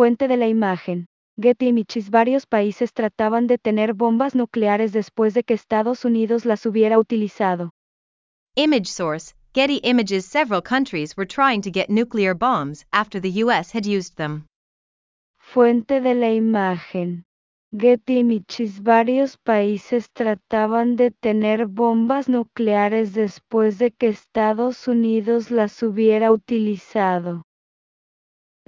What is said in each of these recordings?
Fuente de la imagen. Getty Images Varios países trataban de tener bombas nucleares después de que Estados Unidos las hubiera utilizado. Image source Getty Images Several countries were trying to get nuclear bombs after the US had used them. Fuente de la imagen. Getty Images Varios países trataban de tener bombas nucleares después de que Estados Unidos las hubiera utilizado.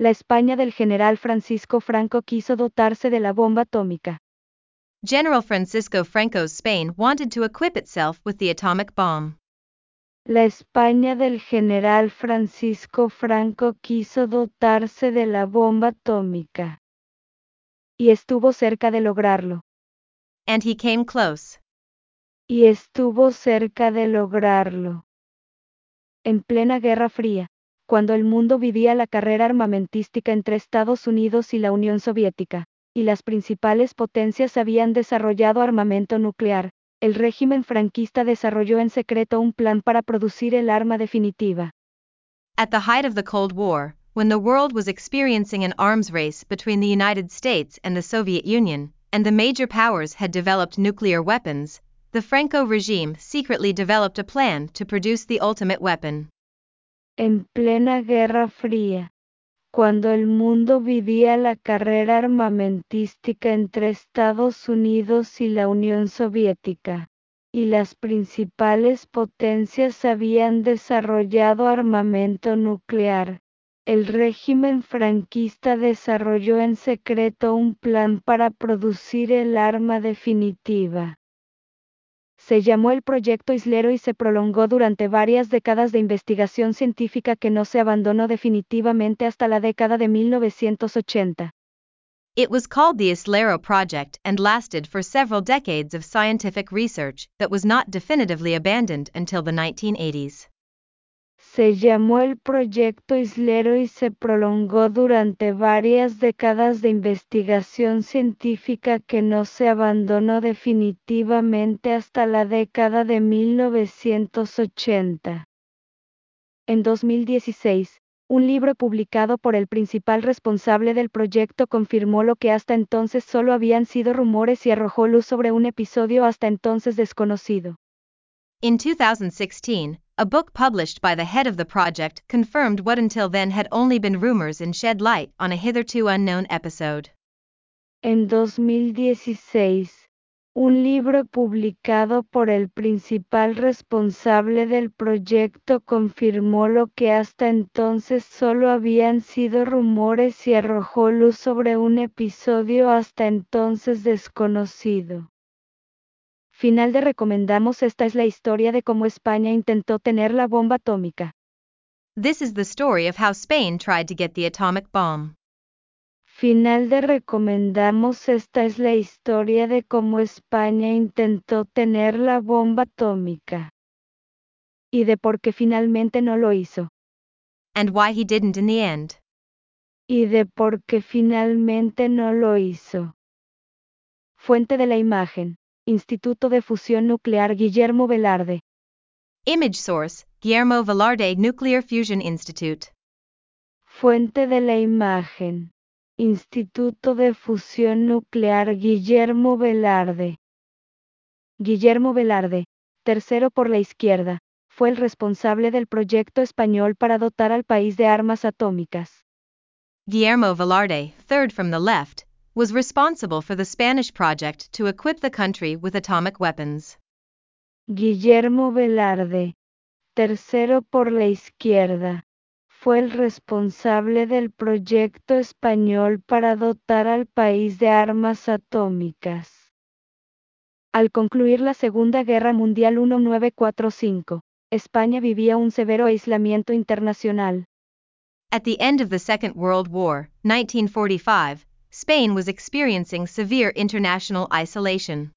La España del general Francisco Franco quiso dotarse de la bomba atómica. General Francisco Franco's Spain wanted to equip itself with the atomic bomb. La España del general Francisco Franco quiso dotarse de la bomba atómica. Y estuvo cerca de lograrlo. And he came close. Y estuvo cerca de lograrlo. En plena Guerra Fría, cuando el mundo vivía la carrera armamentística entre Estados Unidos y la Unión Soviética, y las principales potencias habían desarrollado armamento nuclear, el régimen franquista desarrolló en secreto un plan para producir el arma definitiva. At the height of the Cold War, when the world was experiencing an arms race between the United States and the Soviet Union, and the major powers had developed nuclear weapons, the Franco regime secretly developed a plan to produce the ultimate weapon. En plena Guerra Fría, cuando el mundo vivía la carrera armamentística entre Estados Unidos y la Unión Soviética, y las principales potencias habían desarrollado armamento nuclear, el régimen franquista desarrolló en secreto un plan para producir el arma definitiva. Se llamó el Proyecto Islero y se prolongó durante varias décadas de investigación científica que no se abandonó definitivamente hasta la década de 1980. It was called the Islero Project and lasted for several decades of scientific research that was not definitively abandoned until the 1980s. Se llamó el Proyecto Islero y se prolongó durante varias décadas de investigación científica que no se abandonó definitivamente hasta la década de 1980. En 2016, un libro publicado por el principal responsable del proyecto confirmó lo que hasta entonces solo habían sido rumores y arrojó luz sobre un episodio hasta entonces desconocido. In 2016, a book published by the head of the project confirmed what until then had only been rumors and shed light on a hitherto unknown episode. En 2016, un libro publicado por el principal responsable del proyecto confirmó lo que hasta entonces solo habían sido rumores y arrojó luz sobre un episodio hasta entonces desconocido. Final de recomendamos esta es la historia de cómo España intentó tener la bomba atómica. This is the story of how Spain tried to get the atomic bomb. Final de recomendamos esta es la historia de cómo España intentó tener la bomba atómica. Y de por qué finalmente no lo hizo. And why he didn't in the end. Y de por qué finalmente no lo hizo. Fuente de la imagen. Instituto de Fusión Nuclear Guillermo Velarde. Image source Guillermo Velarde Nuclear Fusion Institute. Fuente de la imagen. Instituto de Fusión Nuclear Guillermo Velarde. Guillermo Velarde, tercero por la izquierda, fue el responsable del proyecto español para dotar al país de armas atómicas. Guillermo Velarde, third from the left, was responsible for the Spanish project to equip the country with atomic weapons. Guillermo Velarde, tercero por la izquierda, fue el responsable del proyecto español para dotar al país de armas atómicas. Al concluir la Segunda Guerra Mundial 1945, España vivía un severo aislamiento internacional. At the end of the Second World War, 1945, Spain was experiencing severe international isolation.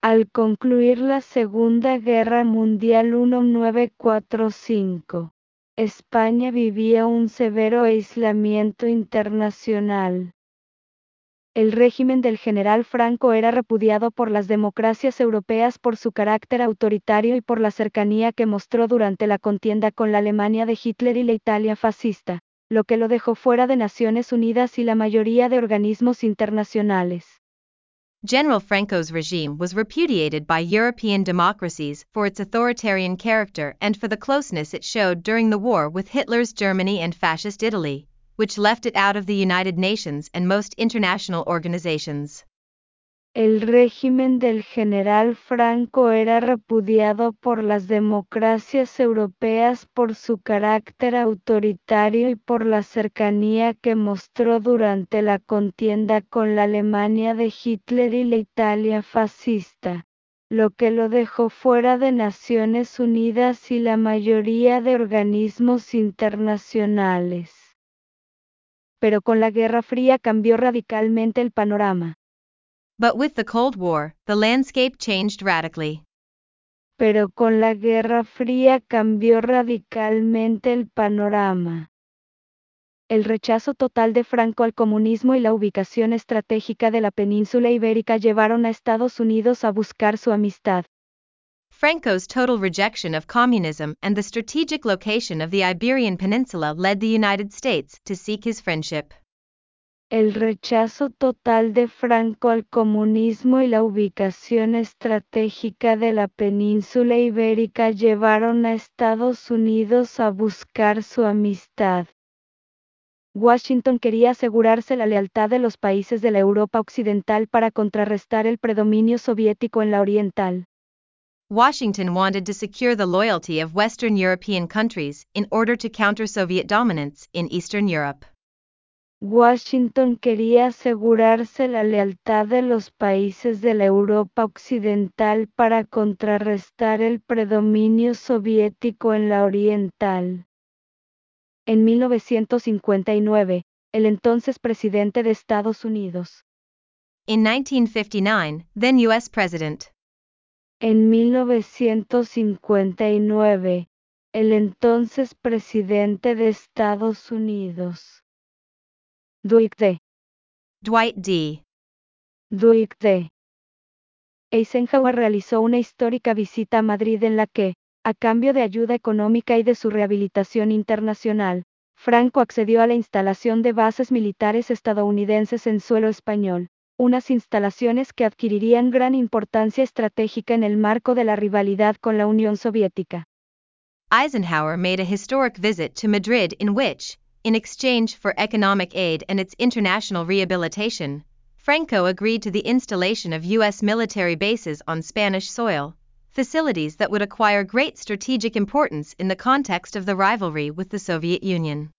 Al concluir la Segunda Guerra Mundial 1945, España vivía un severo aislamiento internacional. El régimen del general Franco era repudiado por las democracias europeas por su carácter autoritario y por la cercanía que mostró durante la contienda con la Alemania de Hitler y la Italia fascista lo que lo dejó fuera de Naciones Unidas y la mayoría de organismos internacionales. General Franco's regime was repudiated by European democracies for its authoritarian character and for the closeness it showed during the war with Hitler's Germany and Fascist Italy, which left it out of the United Nations and most international organizations. El régimen del general Franco era repudiado por las democracias europeas por su carácter autoritario y por la cercanía que mostró durante la contienda con la Alemania de Hitler y la Italia fascista, lo que lo dejó fuera de Naciones Unidas y la mayoría de organismos internacionales. Pero con la Guerra Fría cambió radicalmente el panorama. But with the Cold War, the landscape changed radically. Pero con la Guerra Fría cambió radicalmente el panorama. El rechazo total de Franco al comunismo y la ubicación estratégica de la península ibérica llevaron a Estados Unidos a buscar su amistad. Franco's total rejection of communism and the strategic location of the Iberian Peninsula led the United States to seek his friendship. El rechazo total de Franco al comunismo y la ubicación estratégica de la península ibérica llevaron a Estados Unidos a buscar su amistad. Washington quería asegurarse la lealtad de los países de la Europa occidental para contrarrestar el predominio soviético en la oriental. Washington wanted to secure the loyalty of Western European countries in order to counter Soviet dominance in Eastern Europe. Washington quería asegurarse la lealtad de los países de la Europa occidental para contrarrestar el predominio soviético en la oriental. En 1959, el entonces presidente de Estados Unidos. In 1959, then US President. En 1959, el entonces presidente de Estados Unidos. Dwight D. Dwight D. Dwight D. Eisenhower realizó una histórica visita a Madrid en la que, a cambio de ayuda económica y de su rehabilitación internacional, Franco accedió a la instalación de bases militares estadounidenses en suelo español, unas instalaciones que adquirirían gran importancia estratégica en el marco de la rivalidad con la Unión Soviética. Eisenhower made a historic visit to Madrid in which, in exchange for economic aid and its international rehabilitation, Franco agreed to the installation of U.S. military bases on Spanish soil, facilities that would acquire great strategic importance in the context of the rivalry with the Soviet Union.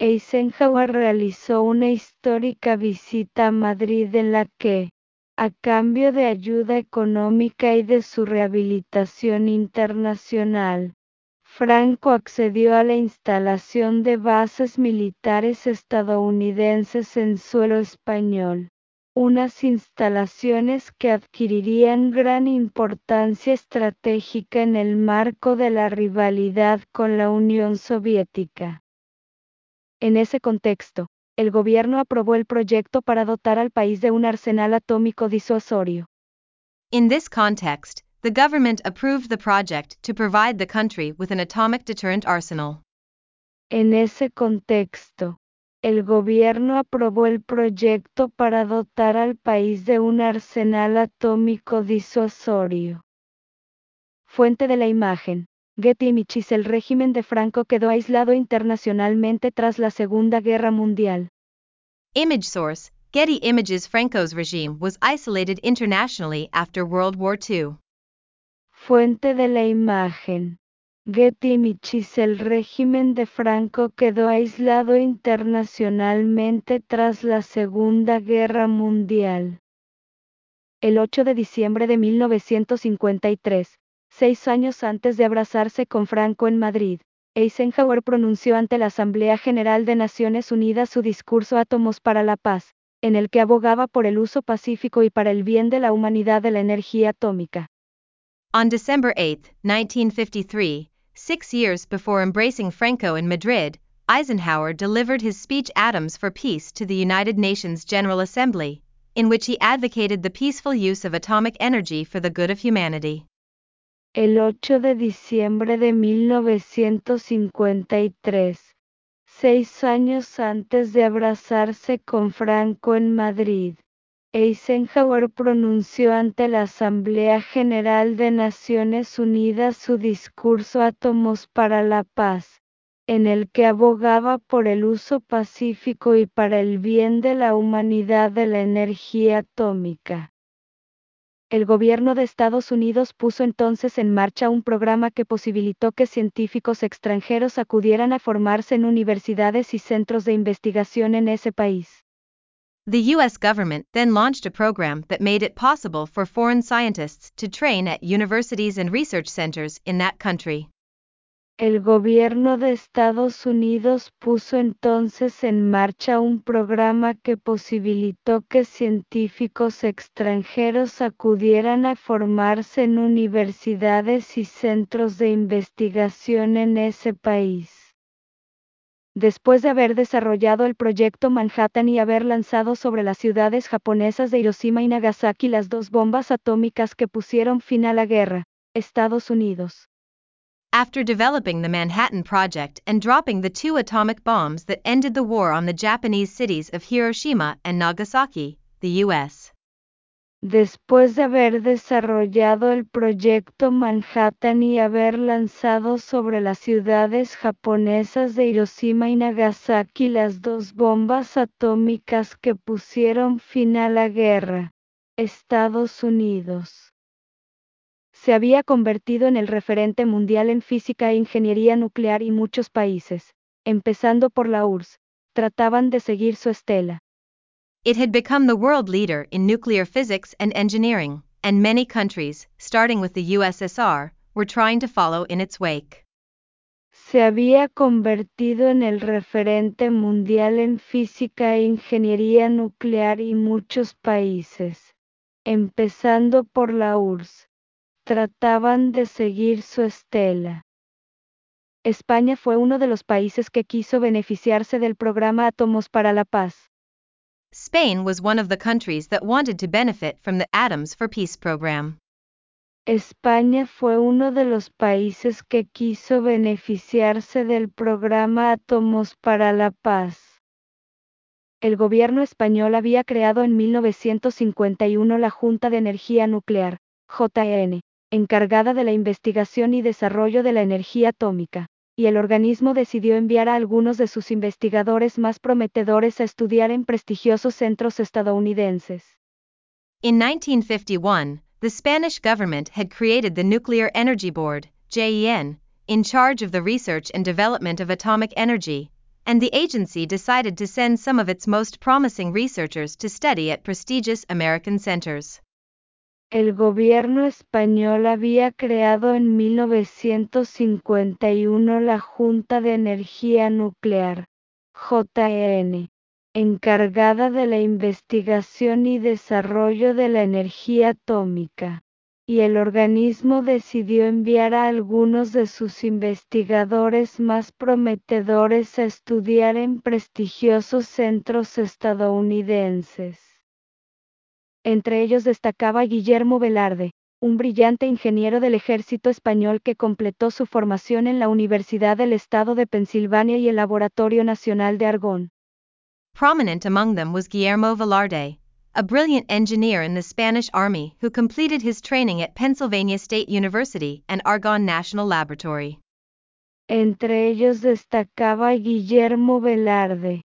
Eisenhower realizó una histórica visita a Madrid en la que, a cambio de ayuda económica y de su rehabilitación internacional, Franco accedió a la instalación de bases militares estadounidenses en suelo español, unas instalaciones que adquirirían gran importancia estratégica en el marco de la rivalidad con la Unión Soviética. En ese contexto, el gobierno aprobó el proyecto para dotar al país de un arsenal atómico disuasorio. In this context, the government approved the project to provide the country with an atomic deterrent arsenal. En ese contexto, el gobierno aprobó el proyecto para dotar al país de un arsenal atómico disuasorio. Fuente de la imagen. Getty Images El régimen de Franco quedó aislado internacionalmente tras la Segunda Guerra Mundial. Image source Getty Images Franco's regime was isolated internationally after World War II. Fuente de la imagen. Getty Images El régimen de Franco quedó aislado internacionalmente tras la Segunda Guerra Mundial. El 8 de diciembre de 1953, seis años antes de abrazarse con Franco en Madrid, Eisenhower pronunció ante la Asamblea General de Naciones Unidas su discurso Átomos para la Paz, en el que abogaba por el uso pacífico y para el bien de la humanidad de la energía atómica. On December 8, 1953, six years before embracing Franco in Madrid, Eisenhower delivered his speech Atoms for Peace to the United Nations General Assembly, in which he advocated the peaceful use of atomic energy for the good of humanity. El 8 de diciembre de 1953, seis años antes de abrazarse con Franco en Madrid. Eisenhower pronunció ante la Asamblea General de Naciones Unidas su discurso Átomos para la Paz, en el que abogaba por el uso pacífico y para el bien de la humanidad de la energía atómica. El gobierno de Estados Unidos puso entonces en marcha un programa que posibilitó que científicos extranjeros acudieran a formarse en universidades y centros de investigación en ese país. The US government then launched a program that made it possible for foreign scientists to train at universities and research centers in that country. El gobierno de Estados Unidos puso entonces en marcha un programa que posibilitó que científicos extranjeros acudieran a formarse en universidades y centros de investigación en ese país. Después de haber desarrollado el proyecto Manhattan y haber lanzado sobre las ciudades japonesas de Hiroshima y Nagasaki las dos bombas atómicas que pusieron fin a la guerra, Estados Unidos after developing the Manhattan Project and dropping the two atomic bombs that ended the war on the Japanese cities of Hiroshima and Nagasaki, the U.S. Después de haber desarrollado el proyecto Manhattan y haber lanzado sobre las ciudades japonesas de Hiroshima y Nagasaki las dos bombas atómicas que pusieron fin a la guerra, Estados Unidos se había convertido en el referente mundial en física e ingeniería nuclear y muchos países, empezando por la URSS, trataban de seguir su estela. It had become the world leader in nuclear physics and engineering, and many countries, starting with the USSR, were trying to follow in its wake. Se había convertido en el referente mundial en física e ingeniería nuclear y muchos países, empezando por la URSS, trataban de seguir su estela. España fue uno de los países que quiso beneficiarse del programa Átomos para la Paz. Spain was one of the countries that wanted to benefit from the for Peace program. España fue uno de los países que quiso beneficiarse del programa Átomos para la Paz. El gobierno español había creado en 1951 la Junta de Energía Nuclear, JN, encargada de la investigación y desarrollo de la energía atómica, y el organismo decidió enviar a algunos de sus investigadores más prometedores a estudiar en prestigiosos centros estadounidenses. In 1951, the Spanish government had created the Nuclear Energy Board, JEN, in charge of the research and development of atomic energy, and the agency decided to send some of its most promising researchers to study at prestigious American centers. El gobierno español había creado en 1951 la Junta de Energía Nuclear, JN, encargada de la investigación y desarrollo de la energía atómica, y el organismo decidió enviar a algunos de sus investigadores más prometedores a estudiar en prestigiosos centros estadounidenses. Entre ellos destacaba Guillermo Velarde, un brillante ingeniero del ejército español que completó su formación en la Universidad del Estado de Pensilvania y el Laboratorio Nacional de Argón. Prominent among them was Guillermo Velarde, a brilliant engineer in the Spanish Army who completed his training at Pennsylvania State University and Argonne National Laboratory. Entre ellos destacaba Guillermo Velarde,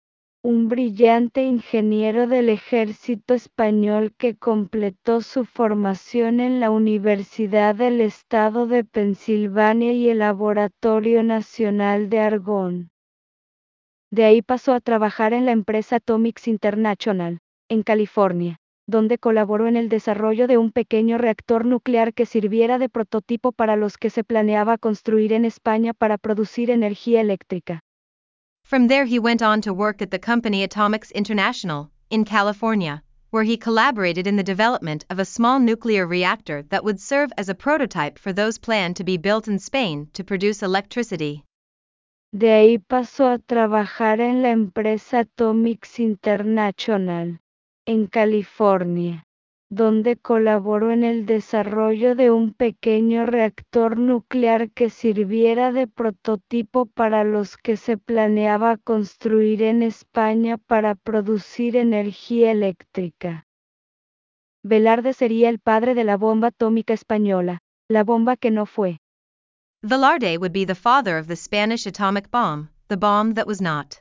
un brillante ingeniero del ejército español que completó su formación en la Universidad del Estado de Pensilvania y el Laboratorio Nacional de Argón. De ahí pasó a trabajar en la empresa Atomics International, en California, donde colaboró en el desarrollo de un pequeño reactor nuclear que sirviera de prototipo para los que se planeaba construir en España para producir energía eléctrica. From there, he went on to work at the company Atomics International, in California, where he collaborated in the development of a small nuclear reactor that would serve as a prototype for those planned to be built in Spain to produce electricity. De ahí pasó a trabajar en la empresa Atomics International, en California, donde colaboró en el desarrollo de un pequeño reactor nuclear que sirviera de prototipo para los que se planeaba construir en España para producir energía eléctrica. Velarde sería el padre de la bomba atómica española, la bomba que no fue. Velarde would be the father of the Spanish atomic bomb, the bomb that was not.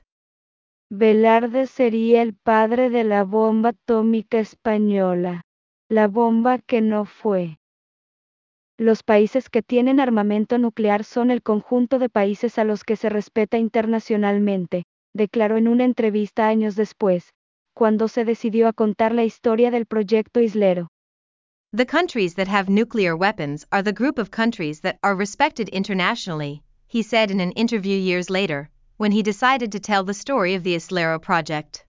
Velarde sería el padre de la bomba atómica española, la bomba que no fue. Los países que tienen armamento nuclear son el conjunto de países a los que se respeta internacionalmente, declaró en una entrevista años después, cuando se decidió a contar la historia del proyecto Islero. The countries that have nuclear weapons are the group of countries that are respected internationally, he said in an interview years later, when he decided to tell the story of the Islero project.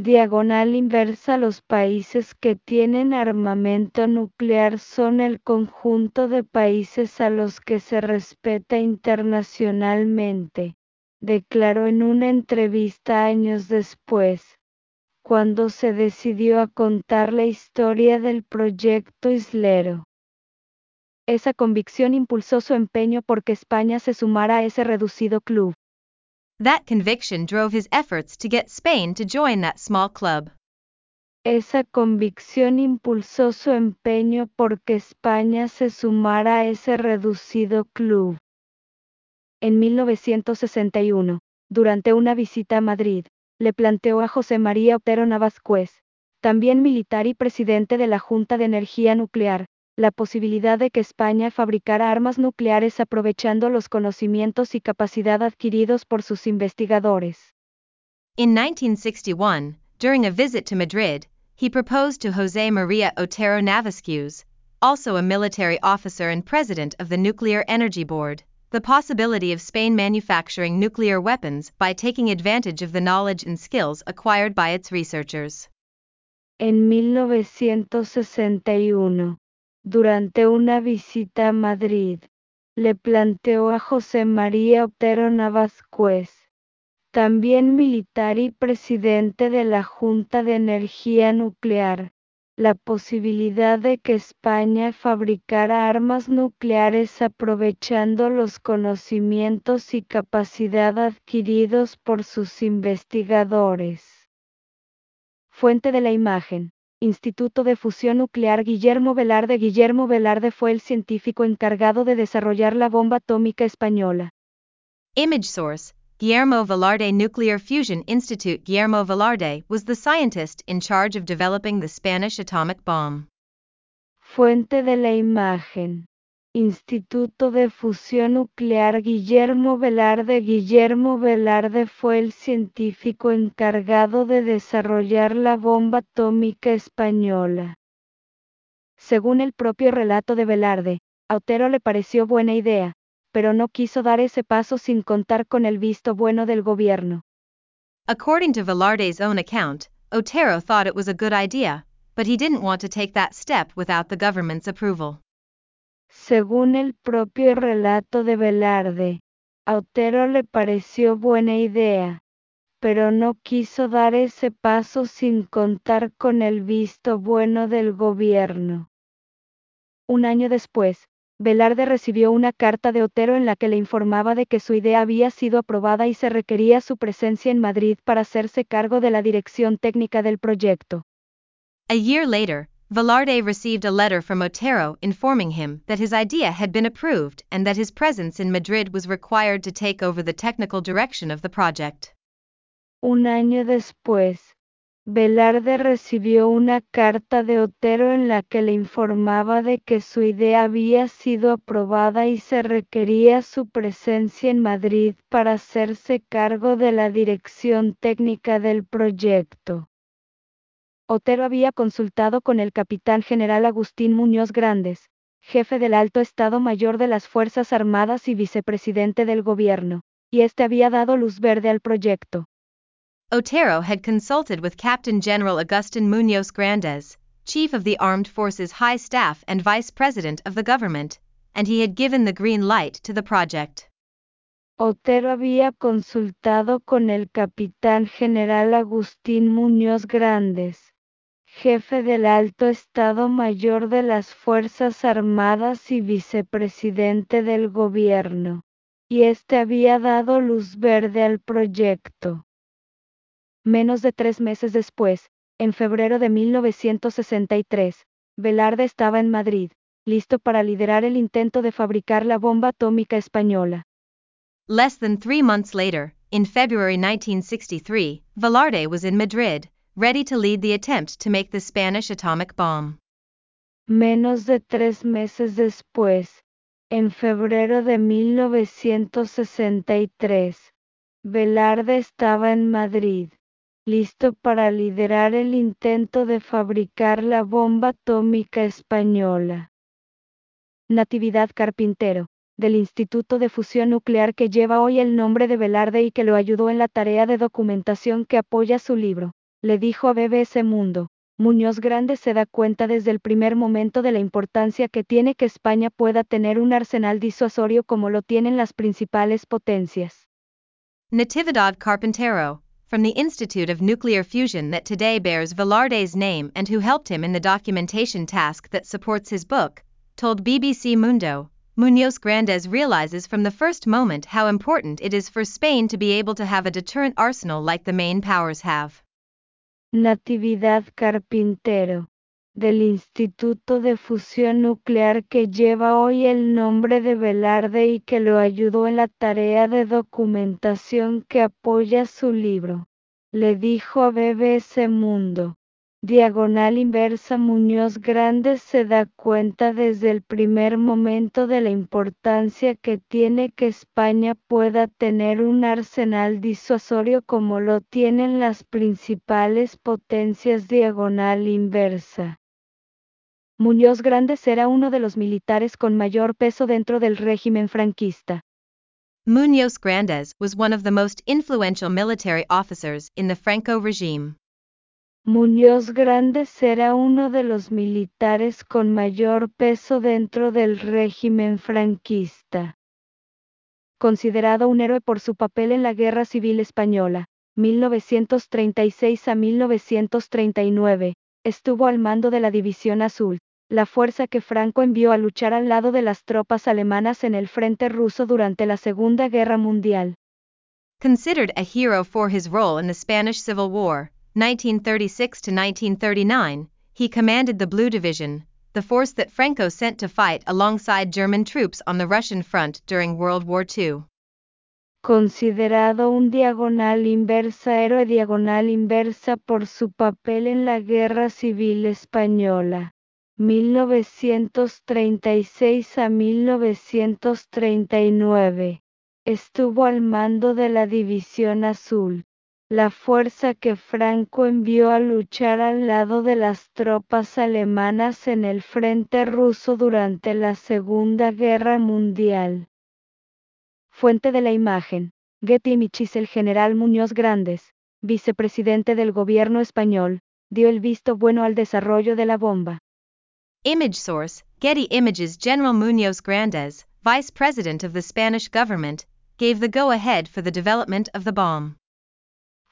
Diagonal inversa Los países que tienen armamento nuclear son el conjunto de países a los que se respeta internacionalmente, declaró en una entrevista años después, cuando se decidió a contar la historia del proyecto Islero. Esa convicción impulsó su empeño porque España se sumara a ese reducido club. That conviction drove his efforts to get Spain to join that small club. Esa convicción impulsó su empeño porque España se sumara a ese reducido club. En 1961, durante una visita a Madrid, le planteó a José María Otero Navascués, también militar y presidente de la Junta de Energía Nuclear, la posibilidad de que España fabricara armas nucleares aprovechando los conocimientos y capacidad adquiridos por sus investigadores. In 1961, during a visit to Madrid, he proposed to José María Otero Navascues, also a military officer and president of the Nuclear Energy Board, the possibility of Spain manufacturing nuclear weapons by taking advantage of the knowledge and skills acquired by its researchers. En 1961, durante una visita a Madrid, le planteó a José María Otero Navascués, también militar y presidente de la Junta de Energía Nuclear, la posibilidad de que España fabricara armas nucleares aprovechando los conocimientos y capacidad adquiridos por sus investigadores. Fuente de la imagen. Instituto de Fusión Nuclear Guillermo Velarde Guillermo Velarde fue el científico encargado de desarrollar la bomba atómica española. Image source Guillermo Velarde Nuclear Fusion Institute Guillermo Velarde was the scientist in charge of developing the Spanish atomic bomb. Fuente de la imagen. Instituto de Fusión Nuclear Guillermo Velarde Guillermo Velarde fue el científico encargado de desarrollar la bomba atómica española. Según el propio relato de Velarde, Otero le pareció buena idea, pero no quiso dar ese paso sin contar con el visto bueno del gobierno. According to Velarde's own account, Otero thought it was a good idea, but he didn't want to take that step without the government's approval. Según el propio relato de Velarde, a Otero le pareció buena idea, pero no quiso dar ese paso sin contar con el visto bueno del gobierno. Un año después, Velarde recibió una carta de Otero en la que le informaba de que su idea había sido aprobada y se requería su presencia en Madrid para hacerse cargo de la dirección técnica del proyecto. A year later, Velarde received a letter from Otero informing him that his idea had been approved and that his presence in Madrid was required to take over the technical direction of the project. Un año después, Velarde recibió una carta de Otero en la que le informaba de que su idea había sido aprobada y se requería su presencia en Madrid para hacerse cargo de la dirección técnica del proyecto. Otero había consultado con el capitán general Agustín Muñoz Grandes, jefe del Alto Estado Mayor de las Fuerzas Armadas y vicepresidente del gobierno, y este había dado luz verde al proyecto. Otero had consulted with Captain General Agustin Muñoz Grandes, Chief of the Armed Forces High Staff and Vice President of the government, and he had given the green light to the project. Otero había consultado con el capitán general Agustín Muñoz Grandes, jefe del Alto Estado Mayor de las Fuerzas Armadas y vicepresidente del gobierno, y este había dado luz verde al proyecto. Menos de tres meses después, en febrero de 1963, Velarde estaba en Madrid, listo para liderar el intento de fabricar la bomba atómica española. Less than three months later, in February 1963, Velarde was in Madrid, ready to lead the attempt to make the Spanish atomic bomb. Menos de tres meses después, en febrero de 1963, Velarde estaba en Madrid, listo para liderar el intento de fabricar la bomba atómica española. Natividad Carpintero, del Instituto de Fusión Nuclear que lleva hoy el nombre de Velarde y que lo ayudó en la tarea de documentación que apoya su libro le dijo a BBC Mundo. Muñoz Grande se da cuenta desde el primer momento de la importancia que tiene que España pueda tener un arsenal disuasorio como lo tienen las principales potencias. Natividad Carpintero, from the Institute of Nuclear Fusion that today bears Velarde's name and who helped him in the documentation task that supports his book, told BBC Mundo, Muñoz Grandes realizes from the first moment how important it is for Spain to be able to have a deterrent arsenal like the main powers have. Natividad Carpintero, del Instituto de Fusión Nuclear que lleva hoy el nombre de Velarde y que lo ayudó en la tarea de documentación que apoya su libro, le dijo a BBC Mundo. Diagonal inversa Muñoz Grandes se da cuenta desde el primer momento de la importancia que tiene que España pueda tener un arsenal disuasorio como lo tienen las principales potencias diagonal inversa. Muñoz Grandes era uno de los militares con mayor peso dentro del régimen franquista. Muñoz Grandes was one of the most influential military officers in the Franco regime. Muñoz Grandes era uno de los militares con mayor peso dentro del régimen franquista. Considerado un héroe por su papel en la Guerra Civil Española, 1936 a 1939, estuvo al mando de la División Azul, la fuerza que Franco envió a luchar al lado de las tropas alemanas en el frente ruso durante la Segunda Guerra Mundial. Considered a hero for his role in the Spanish Civil War, 1936 to 1939, he commanded the Blue Division, the force that Franco sent to fight alongside German troops on the Russian front during World War II. Considerado un diagonal inversa héroe diagonal inversa por su papel en la Guerra Civil Española. 1936 a 1939. Estuvo al mando de la División Azul la fuerza que Franco envió a luchar al lado de las tropas alemanas en el frente ruso durante la Segunda Guerra Mundial. Fuente de la imagen. Getty Images El general Muñoz Grandes, vicepresidente del gobierno español, dio el visto bueno al desarrollo de la bomba. Image source, Getty Images General Muñoz Grandes, vice president of the Spanish government, gave the go-ahead for the development of the bomb.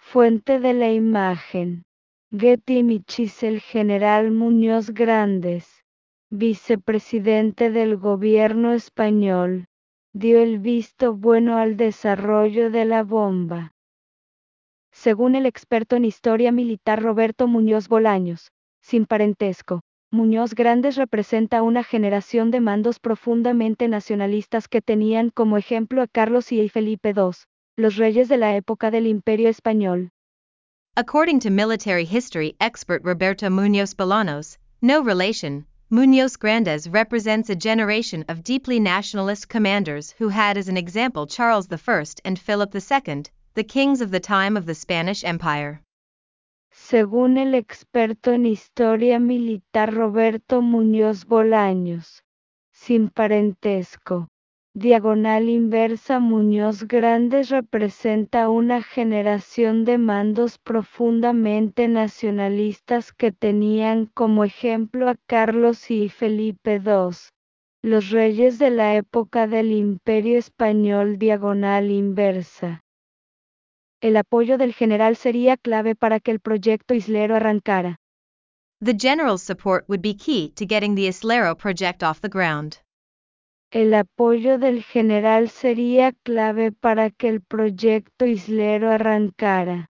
Fuente de la imagen. Getty Michis el general Muñoz Grandes, vicepresidente del gobierno español, dio el visto bueno al desarrollo de la bomba. Según el experto en historia militar Roberto Muñoz Bolaños, sin parentesco, Muñoz Grandes representa una generación de mandos profundamente nacionalistas que tenían como ejemplo a Carlos y Felipe II, los reyes de la época del Imperio Español. According to military history expert Roberto Muñoz Bolanos, no relation, Muñoz Grandes represents a generation of deeply nationalist commanders who had as an example Charles I and Philip II, the kings of the time of the Spanish Empire. Según el experto en historia militar Roberto Muñoz Bolaños, sin parentesco, diagonal inversa Muñoz Grandes representa una generación de mandos profundamente nacionalistas que tenían como ejemplo a Carlos y Felipe II, los reyes de la época del Imperio Español diagonal inversa. El apoyo del general sería clave para que el proyecto islero arrancara. The general's support would be key to getting the Islero project off the ground. El apoyo del general sería clave para que el proyecto Islero arrancara.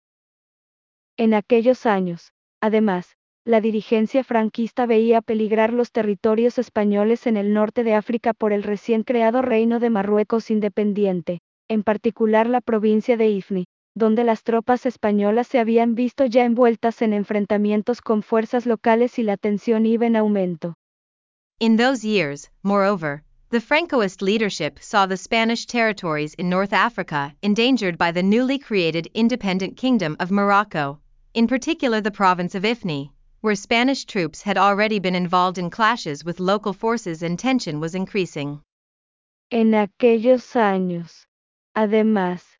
En aquellos años, además, la dirigencia franquista veía peligrar los territorios españoles en el norte de África por el recién creado Reino de Marruecos independiente, en particular la provincia de Ifni, donde las tropas españolas se habían visto ya envueltas en enfrentamientos con fuerzas locales y la tensión iba en aumento. In those years, moreover, the Francoist leadership saw the Spanish territories in North Africa endangered by the newly created independent kingdom of Morocco, in particular the province of Ifni, where Spanish troops had already been involved in clashes with local forces and tension was increasing. En aquellos años, además,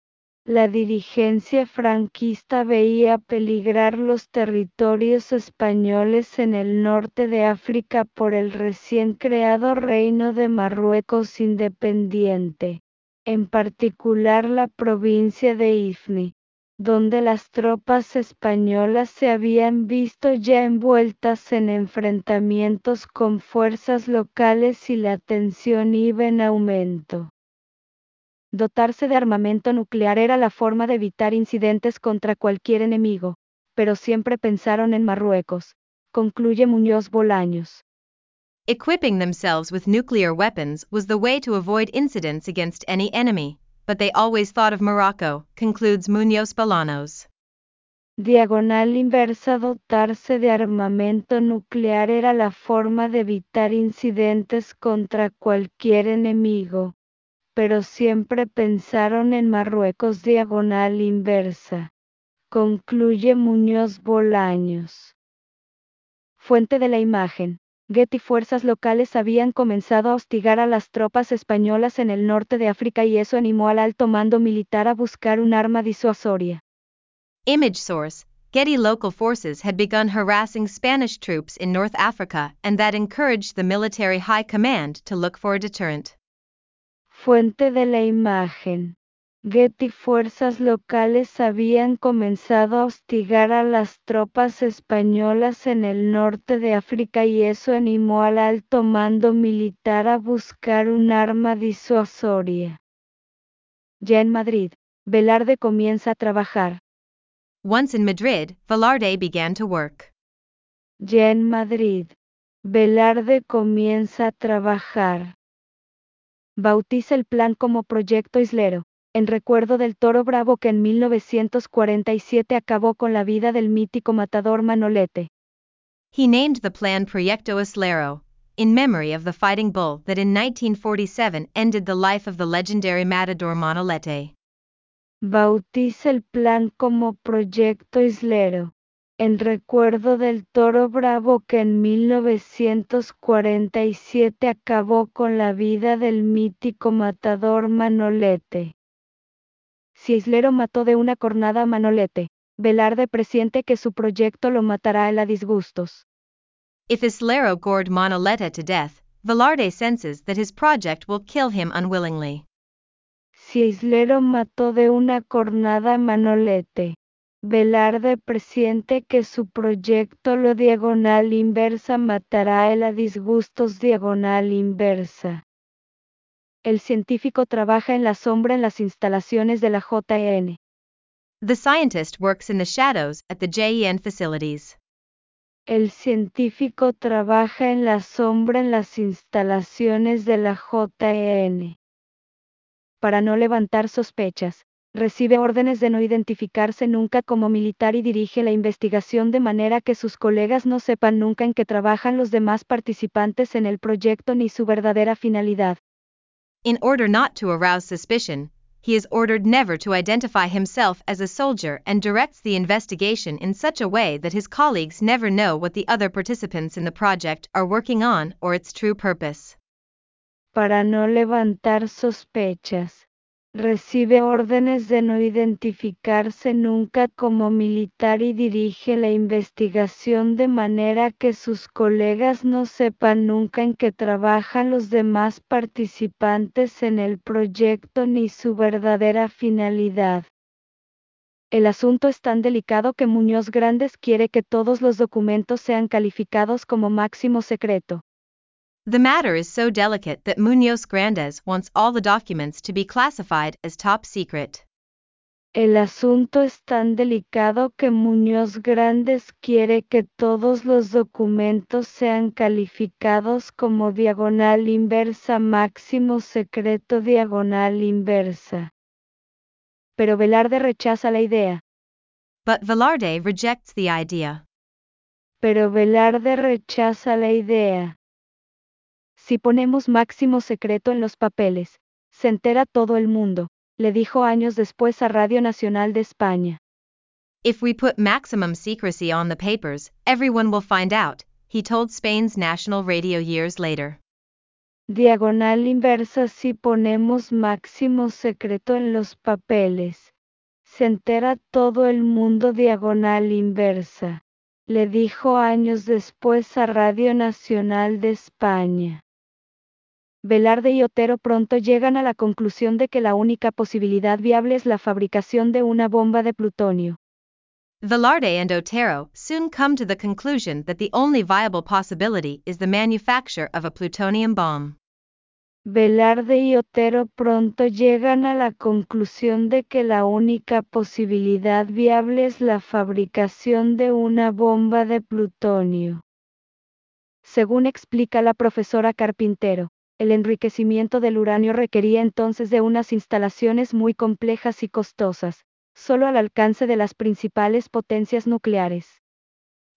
la dirigencia franquista veía peligrar los territorios españoles en el norte de África por el recién creado Reino de Marruecos independiente, en particular la provincia de Ifni, donde las tropas españolas se habían visto ya envueltas en enfrentamientos con fuerzas locales y la tensión iba en aumento. Dotarse de armamento nuclear era la forma de evitar incidentes contra cualquier enemigo, pero siempre pensaron en Marruecos, concluye Muñoz Bolaños. Equipping themselves with nuclear weapons was the way to avoid incidents against any enemy, but they always thought of Morocco, concludes Muñoz Bolaños. Diagonal inversa Dotarse de armamento nuclear era la forma de evitar incidentes contra cualquier enemigo, pero siempre pensaron en Marruecos diagonal inversa. Concluye Muñoz Bolaños. Fuente de la imagen. Getty fuerzas locales habían comenzado a hostigar a las tropas españolas en el norte de África y eso animó al alto mando militar a buscar un arma disuasoria. Image source Getty local forces had begun harassing Spanish troops in North Africa and that encouraged the military high command to look for a deterrent. Fuente de la imagen. Getty fuerzas locales habían comenzado a hostigar a las tropas españolas en el norte de África y eso animó al alto mando militar a buscar un arma disuasoria. Ya en Madrid, Velarde comienza a trabajar. Once in Madrid, Velarde began to work. Ya en Madrid, Velarde comienza a trabajar. Bautiza el plan como Proyecto Islero, en recuerdo del toro bravo que en 1947 acabó con la vida del mítico matador Manolete. He named the plan Proyecto Islero, in memory of the fighting bull that in 1947 ended the life of the legendary matador Manolete. Bautiza el plan como Proyecto Islero, en recuerdo del toro bravo que en 1947 acabó con la vida del mítico matador Manolete. Si Islero mató de una cornada a Manolete, Velarde presiente que su proyecto lo matará a la disgustos. If Islero gored Manolete to death, Velarde senses that his project will kill him unwillingly. Si Islero mató de una cornada a Manolete, Velarde presiente que su proyecto lo diagonal inversa matará el a disgustos diagonal inversa. El científico trabaja en la sombra en las instalaciones de la JEN. The scientist works in the shadows at the JEN facilities. El científico trabaja en la sombra en las instalaciones de la JEN. Para no levantar sospechas, recibe órdenes de no identificarse nunca como militar y dirige la investigación de manera que sus colegas no sepan nunca en qué trabajan los demás participantes en el proyecto ni su verdadera finalidad. In order not to arouse suspicion, he is ordered never to identify himself as a soldier and directs the investigation in such a way that his colleagues never know what the other participants in the project are working on or its true purpose. Para no levantar sospechas, recibe órdenes de no identificarse nunca como militar y dirige la investigación de manera que sus colegas no sepan nunca en qué trabajan los demás participantes en el proyecto ni su verdadera finalidad. El asunto es tan delicado que Muñoz Grandes quiere que todos los documentos sean calificados como máximo secreto. The matter is so delicate that Muñoz Grandes wants all the documents to be classified as top secret. El asunto es tan delicado que Muñoz Grandes quiere que todos los documentos sean calificados como diagonal inversa máximo secreto diagonal inversa. Pero Velarde rechaza la idea. But Velarde rejects the idea. Pero Velarde rechaza la idea. Si ponemos máximo secreto en los papeles, se entera todo el mundo, le dijo años después a Radio Nacional de España. If we put maximum secrecy on the papers, everyone will find out, he told Spain's national radio years later. Diagonal inversa si ponemos máximo secreto en los papeles. Se entera todo el mundo diagonal inversa. Le dijo años después a Radio Nacional de España. Velarde y Otero pronto llegan a la conclusión de que la única posibilidad viable es la fabricación de una bomba de plutonio. Velarde and Otero soon come to the conclusion that the only viable possibility is the manufacture of a plutonium bomb. Velarde y Otero pronto llegan a la conclusión de que la única posibilidad viable es la fabricación de una bomba de plutonio. Según explica la profesora Carpintero, el enriquecimiento del uranio requería entonces de unas instalaciones muy complejas y costosas, solo al alcance de las principales potencias nucleares.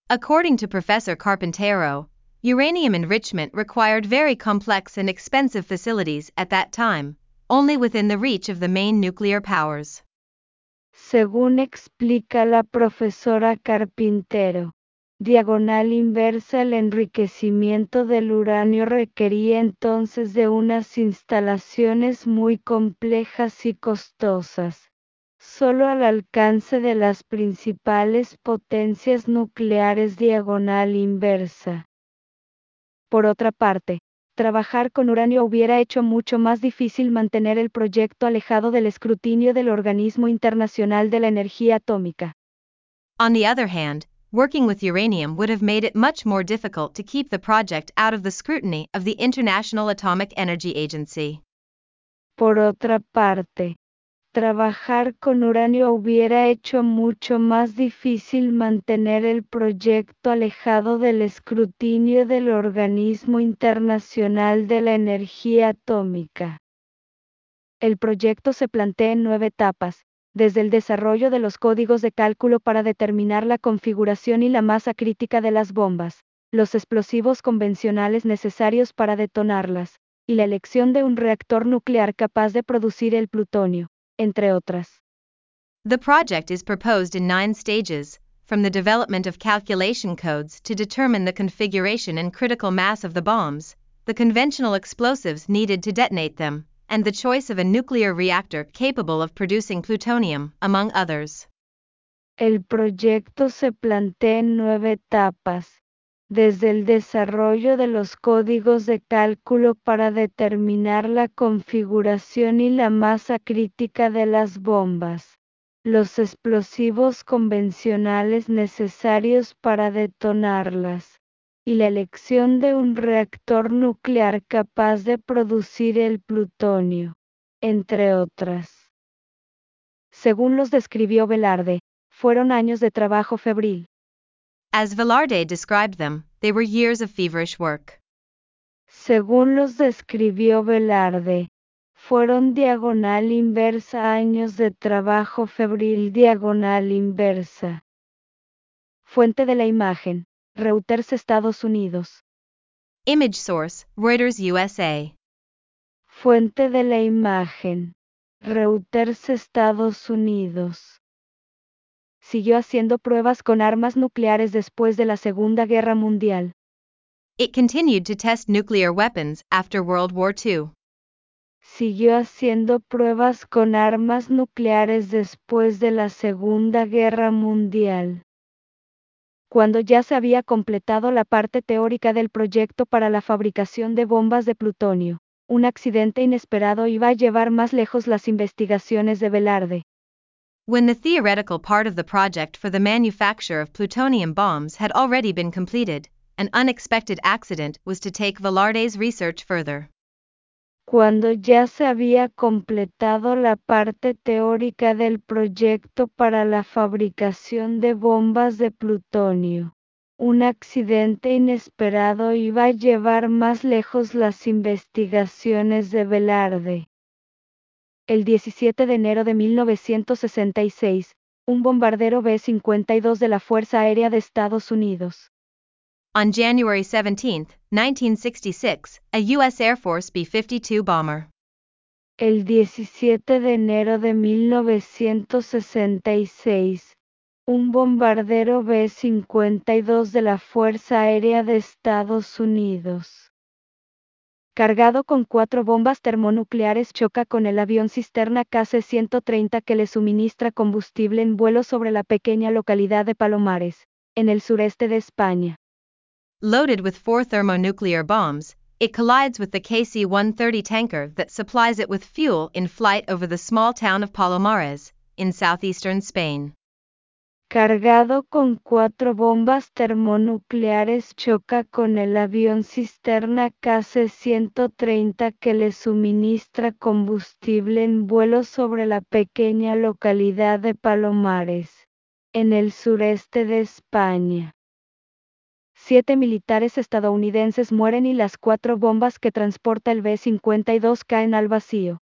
According to Professor Carpintero, uranium enrichment required very complex and expensive facilities at that time, only within the reach of the main nuclear powers. Según explica la profesora Carpintero, diagonal inversa el enriquecimiento del uranio requería entonces de unas instalaciones muy complejas y costosas, solo al alcance de las principales potencias nucleares diagonal inversa. Por otra parte, trabajar con uranio hubiera hecho mucho más difícil mantener el proyecto alejado del escrutinio del Organismo Internacional de la Energía Atómica. On the other hand, working with uranium would have made it much more difficult to keep the project out of the scrutiny of the International Atomic Energy Agency. Por otra parte, trabajar con uranio hubiera hecho mucho más difícil mantener el proyecto alejado del escrutinio del Organismo Internacional de la Energía Atómica. El proyecto se plantea en nueve etapas, desde el desarrollo de los códigos de cálculo para determinar la configuración y la masa crítica de las bombas, los explosivos convencionales necesarios para detonarlas, y la elección de un reactor nuclear capaz de producir el plutonio, entre otras. The project is proposed in nine stages, from the development of calculation codes to determine the configuration and critical mass of the bombs, the conventional explosives needed to detonate them, and the choice of a nuclear reactor capable of producing plutonium, among others. El proyecto se plantea en nueve etapas, desde el desarrollo de los códigos de cálculo para determinar la configuración y la masa crítica de las bombas, los explosivos convencionales necesarios para detonarlas, y la elección de un reactor nuclear capaz de producir el plutonio, entre otras. Según los describió Velarde, fueron años de trabajo febril. As Velarde described them, they were years of feverish work. Según los describió Velarde, fueron diagonal inversa años de trabajo febril diagonal inversa. Fuente de la imagen. Reuters Estados Unidos. Image source, Reuters USA. Fuente de la imagen. Reuters Estados Unidos. Siguió haciendo pruebas con armas nucleares después de la Segunda Guerra Mundial. It continued to test nuclear weapons after World War II. Siguió haciendo pruebas con armas nucleares después de la Segunda Guerra Mundial cuando ya se había completado la parte teórica del proyecto para la fabricación de bombas de plutonio. Un accidente inesperado iba a llevar más lejos las investigaciones de Velarde. When the theoretical part of the project for the manufacture of plutonium bombs had already been completed, an unexpected accident was to take Velarde's research further. Cuando ya se había completado la parte teórica del proyecto para la fabricación de bombas de plutonio, un accidente inesperado iba a llevar más lejos las investigaciones de Velarde. El 17 de enero de 1966, un bombardero B-52 de la Fuerza Aérea de Estados Unidos. On January 17, 1966, a U.S. Air Force B-52 bomber. El 17 de enero de 1966, un bombardero B-52 de la Fuerza Aérea de Estados Unidos cargado con cuatro bombas termonucleares, choca con el avión cisterna KC-130 que le suministra combustible en vuelo sobre la pequeña localidad de Palomares, en el sureste de España. Loaded with four thermonuclear bombs, it collides with the KC-130 tanker that supplies it with fuel in flight over the small town of Palomares, in southeastern Spain cargado con cuatro bombas termonucleares choca con el avión cisterna KC-130 que le suministra combustible en vuelo sobre la pequeña localidad de Palomares, en el sureste de España. Siete militares estadounidenses mueren y las cuatro bombas que transporta el B-52 caen al vacío.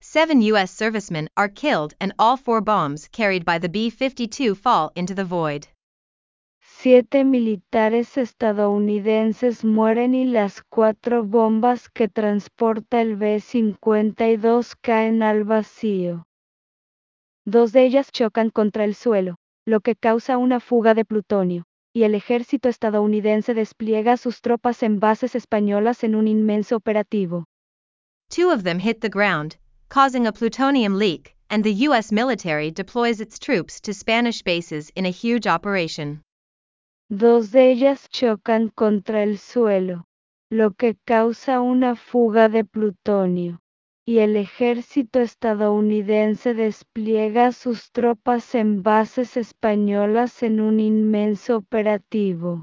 Seven U.S. servicemen are killed and all four bombs carried by the B-52 fall into the void. Siete militares estadounidenses mueren y las cuatro bombas que transporta el B-52 caen al vacío. Dos de ellas chocan contra el suelo, lo que causa una fuga de plutonio, y el ejército estadounidense despliega sus tropas en bases españolas en un inmenso operativo. Two of them hit the ground, causing a plutonium leak, and the U.S. military deploys its troops to Spanish bases in a huge operation. Dos de ellas chocan contra el suelo, lo que causa una fuga de plutonio, y el ejército estadounidense despliega sus tropas en bases españolas en un inmenso operativo.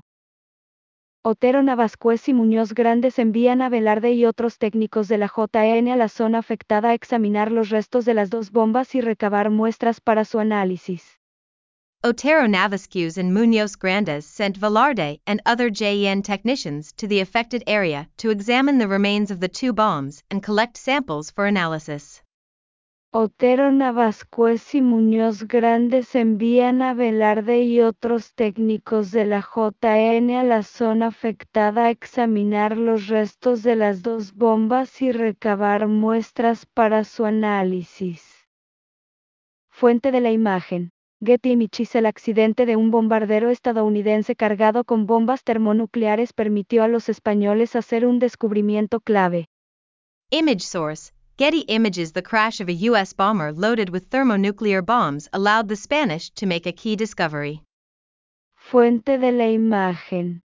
Otero Navascuez y Muñoz Grandes envían a Velarde y otros técnicos de la JN a la zona afectada a examinar los restos de las dos bombas y recabar muestras para su análisis. Otero Navascuez and Muñoz Grandes sent Velarde and other JN technicians to the affected area to examine the remains of the two bombs and collect samples for analysis. Otero Navascuez y Muñoz Grandes envían a Velarde y otros técnicos de la JN a la zona afectada a examinar los restos de las dos bombas y recabar muestras para su análisis. Fuente de la imagen. Getty Images El accidente de un bombardero estadounidense cargado con bombas termonucleares permitió a los españoles hacer un descubrimiento clave. Image source Getty Images The crash of a U.S. bomber loaded with thermonuclear bombs allowed the Spanish to make a key discovery. Fuente de la imagen.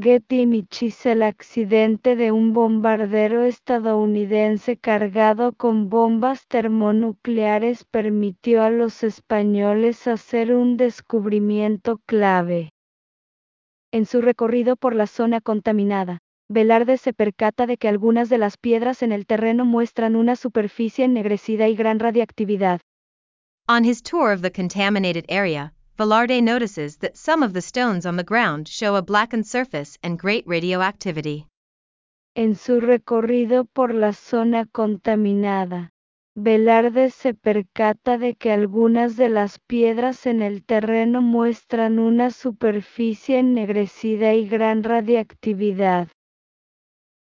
Getty Images El accidente de un bombardero estadounidense cargado con bombas termonucleares permitió a los españoles hacer un descubrimiento clave. En su recorrido por la zona contaminada, Velarde se percata de que algunas de las piedras en el terreno muestran una superficie ennegrecida y gran radiactividad. On his tour of the contaminated area, Velarde notices that some of the stones on the ground show a blackened surface and great radioactivity. En su recorrido por la zona contaminada, Velarde se percata de que algunas de las piedras en el terreno muestran una superficie ennegrecida y gran radiactividad.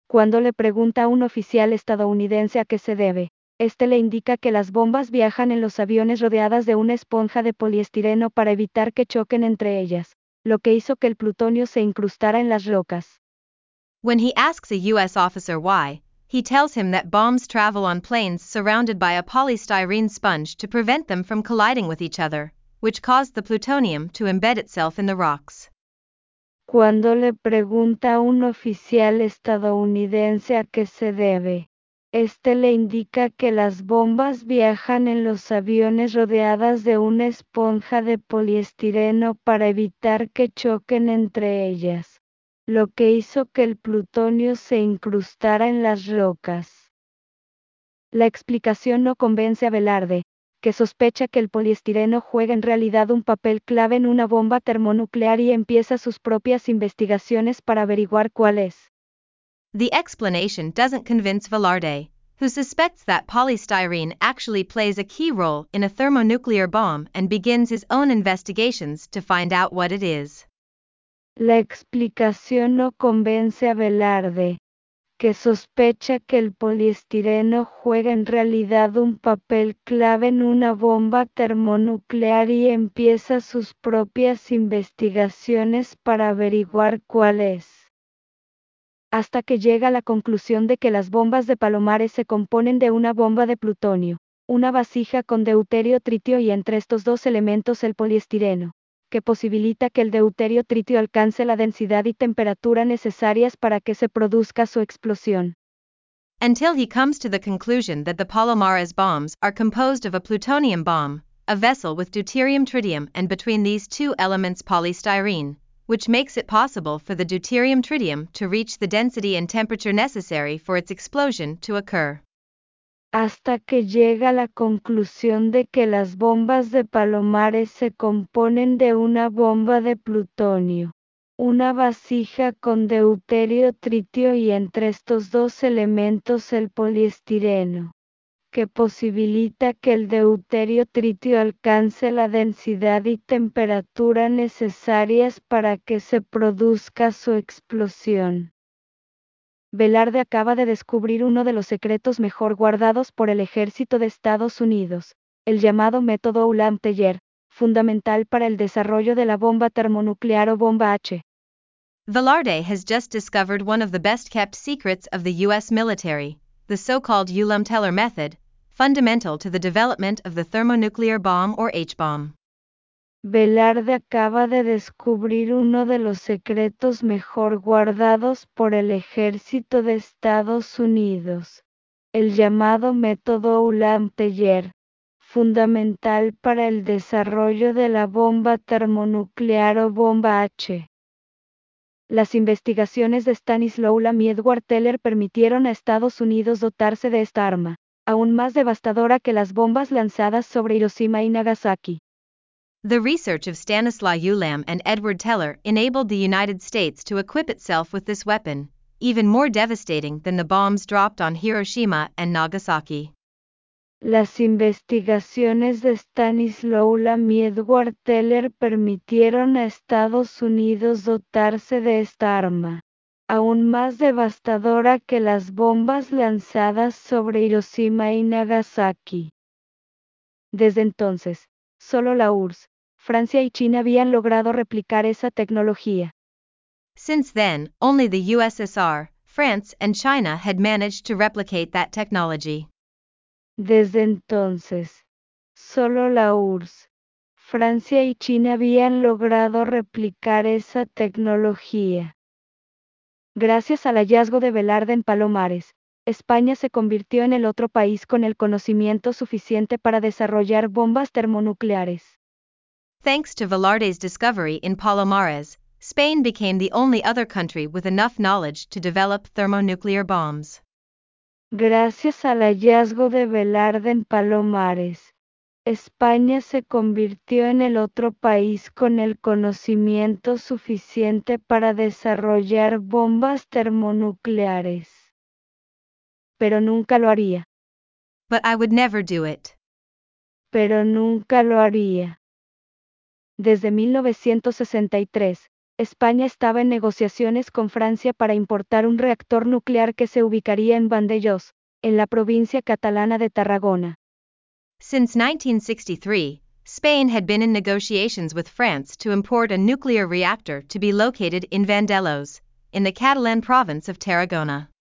Cuando le pregunta a un oficial estadounidense a qué se debe, este le indica que las bombas viajan en los aviones rodeadas de una esponja de poliestireno para evitar que choquen entre ellas, lo que hizo que el plutonio se incrustara en las rocas. When he asks a U.S. officer why, he tells him that bombs travel on planes surrounded by a polystyrene sponge to prevent them from colliding with each other, which caused the plutonium to embed itself in the rocks. Cuando le pregunta a un oficial estadounidense a qué se debe, Este le indica que las bombas viajan en los aviones rodeadas de una esponja de poliestireno para evitar que choquen entre ellas, lo que hizo que el plutonio se incrustara en las rocas. La explicación no convence a Velarde, que sospecha que el poliestireno juega en realidad un papel clave en una bomba termonuclear y empieza sus propias investigaciones para averiguar cuál es. The explanation doesn't convince Velarde, who suspects that polystyrene actually plays a key role in a thermonuclear bomb and begins his own investigations to find out what it is. La explicación no convence a Velarde, que sospecha que el poliestireno juega en realidad un papel clave en una bomba termonuclear y empieza sus propias investigaciones para averiguar cuál es. Hasta que llega a la conclusión de que las bombas de palomares se componen de una bomba de plutonio, una vasija con deuterio tritio y entre estos dos elementos el poliestireno que posibilita que el deuterio tritio alcance la densidad y temperatura necesarias para que se produzca su explosión. Until he comes to the conclusion that the Palomares bombs are composed of a plutonium bomb, a vessel with deuterium tritium and between these two elements polystyrene, which makes it possible for the deuterium tritium to reach the density and temperature necessary for its explosion to occur. hasta que llega la conclusión de que las bombas de palomares se componen de una bomba de plutonio, una vasija con deuterio tritio y entre estos dos elementos el poliestireno, que posibilita que el deuterio tritio alcance la densidad y temperatura necesarias para que se produzca su explosión. Velarde acaba de descubrir uno de los secretos mejor guardados por el ejército de Estados Unidos, el llamado método Ulam-Teller, fundamental para el desarrollo de la bomba termonuclear o bomba H. Velarde has just discovered one of the best kept secrets of the US military, the so-called Ulam-Teller method, fundamental to the development of the thermonuclear bomb or H-bomb. Velarde acaba de descubrir uno de los secretos mejor guardados por el ejército de Estados Unidos, el llamado método Ulam-Teller, fundamental para el desarrollo de la bomba termonuclear o bomba H. Las investigaciones de Stanislaw Ulam y Edward Teller permitieron a Estados Unidos dotarse de esta arma, aún más devastadora que las bombas lanzadas sobre Hiroshima y Nagasaki. The research of Stanislaw Ulam and Edward Teller enabled the United States to equip itself with this weapon, even more devastating than the bombs dropped on Hiroshima and Nagasaki. Las investigaciones de Stanislaw Ulam y Edward Teller permitieron a Estados Unidos dotarse de esta arma, aún más devastadora que las bombas lanzadas sobre Hiroshima y Nagasaki. Desde entonces, solo la URSS, Francia y China habían logrado replicar esa tecnología. Since then, only the USSR, France, and China had managed to replicate that technology. Desde entonces, solo la URSS, Francia y China habían logrado replicar esa tecnología. Gracias al hallazgo de Velarde en Palomares, España se convirtió en el otro país con el conocimiento suficiente para desarrollar bombas termonucleares. Thanks to Velarde's discovery in Palomares, Spain became the only other country with enough knowledge to develop thermonuclear bombs. Gracias al hallazgo de Velarde en Palomares, España se convirtió en el otro país con el conocimiento suficiente para desarrollar bombas termonucleares. Pero nunca lo haría. But I would never do it. Pero nunca lo haría. Desde 1963, España estaba en negociaciones con Francia para importar un reactor nuclear que se ubicaría en Vandellós, en la provincia catalana de Tarragona. Since 1963, Spain had been in negotiations with France to import a nuclear reactor to be located in Vandellos, in the Catalan province of Tarragona.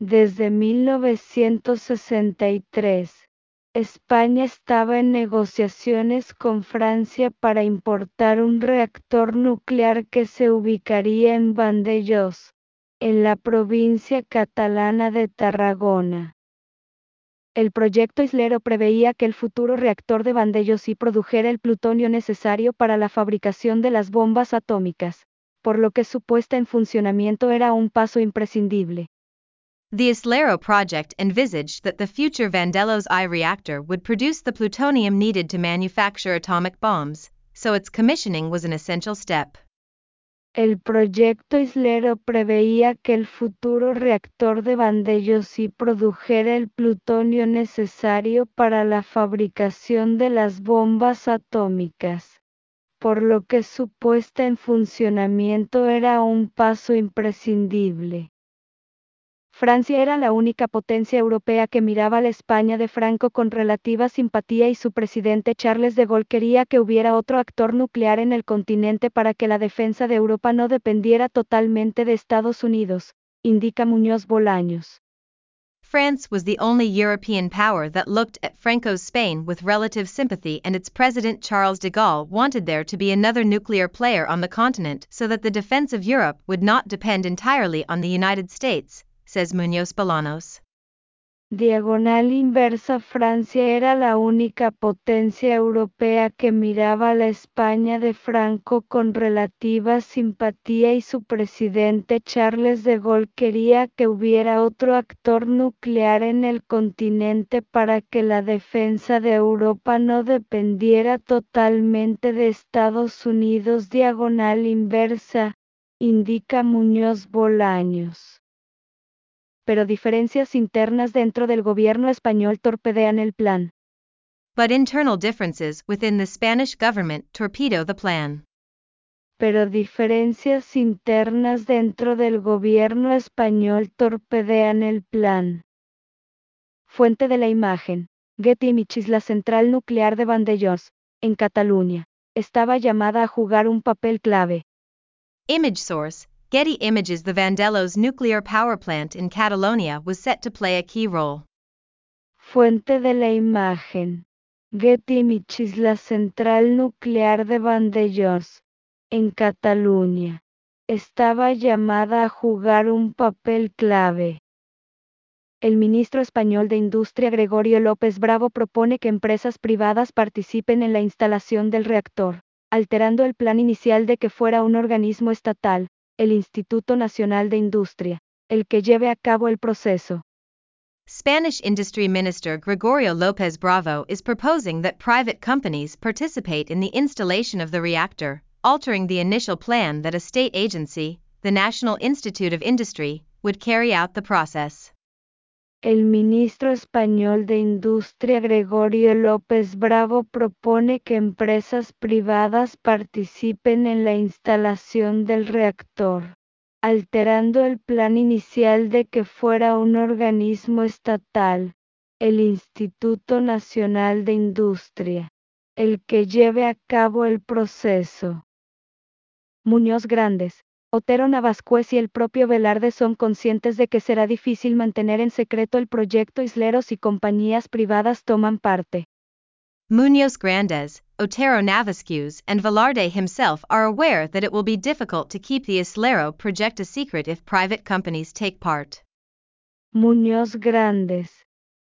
Desde 1963, España estaba en negociaciones con Francia para importar un reactor nuclear que se ubicaría en Vandellós, en la provincia catalana de Tarragona. El proyecto Islero preveía que el futuro reactor de Vandellosí produjera el plutonio necesario para la fabricación de las bombas atómicas, por lo que su puesta en funcionamiento era un paso imprescindible. The Islero project envisaged that the future Vandellos I reactor would produce the plutonium needed to manufacture atomic bombs, so its commissioning was an essential step. El proyecto Islero preveía que el futuro reactor de Vandellosí produjera el plutonio necesario para la fabricación de las bombas atómicas, por lo que su puesta en funcionamiento era un paso imprescindible. Francia era la única potencia europea que miraba a la España de Franco con relativa simpatía y su presidente Charles de Gaulle quería que hubiera otro actor nuclear en el continente para que la defensa de Europa no dependiera totalmente de Estados Unidos, indica Muñoz Bolaños. France was the only European power that looked at Franco's Spain with relative sympathy, and its president Charles de Gaulle wanted there to be another nuclear player on the continent so that the defense of Europe would not depend entirely on the United States, says Muñoz. Diagonal inversa Francia era la única potencia europea que miraba a la España de Franco con relativa simpatía y su presidente Charles de Gaulle quería que hubiera otro actor nuclear en el continente para que la defensa de Europa no dependiera totalmente de Estados Unidos diagonal inversa, indica Muñoz Bolaños pero diferencias internas dentro del gobierno español torpedean el plan. But internal differences within the Spanish government torpedo the plan. Pero diferencias internas dentro del gobierno español torpedean el plan. Fuente de la imagen. Getty Images La central nuclear de Vandellós, en Cataluña, estaba llamada a jugar un papel clave. Image source. Getty Images The Vandellos nuclear power plant in Catalonia was set to play a key role. Fuente de la imagen. Getty Images La central nuclear de Vandellós, en Cataluña, estaba llamada a jugar un papel clave. El ministro español de Industria Gregorio López Bravo propone que empresas privadas participen en la instalación del reactor, alterando el plan inicial de que fuera un organismo estatal, el Instituto Nacional de Industria, el que lleve a cabo el proceso. Spanish Industry Minister Gregorio López Bravo is proposing that private companies participate in the installation of the reactor, altering the initial plan that a state agency, the National Institute of Industry, would carry out the process. El ministro español de Industria Gregorio López Bravo propone que empresas privadas participen en la instalación del reactor, alterando el plan inicial de que fuera un organismo estatal, el Instituto Nacional de Industria, el que lleve a cabo el proceso. Muñoz Grandes, Otero Navascuez y el propio Velarde son conscientes de que será difícil mantener en secreto el proyecto Isleros y compañías privadas toman parte. Muñoz Grandes, Otero Navasquez, and Velarde himself are aware that it will be difficult to keep the Islero project a secret if private companies take part. Muñoz Grandes,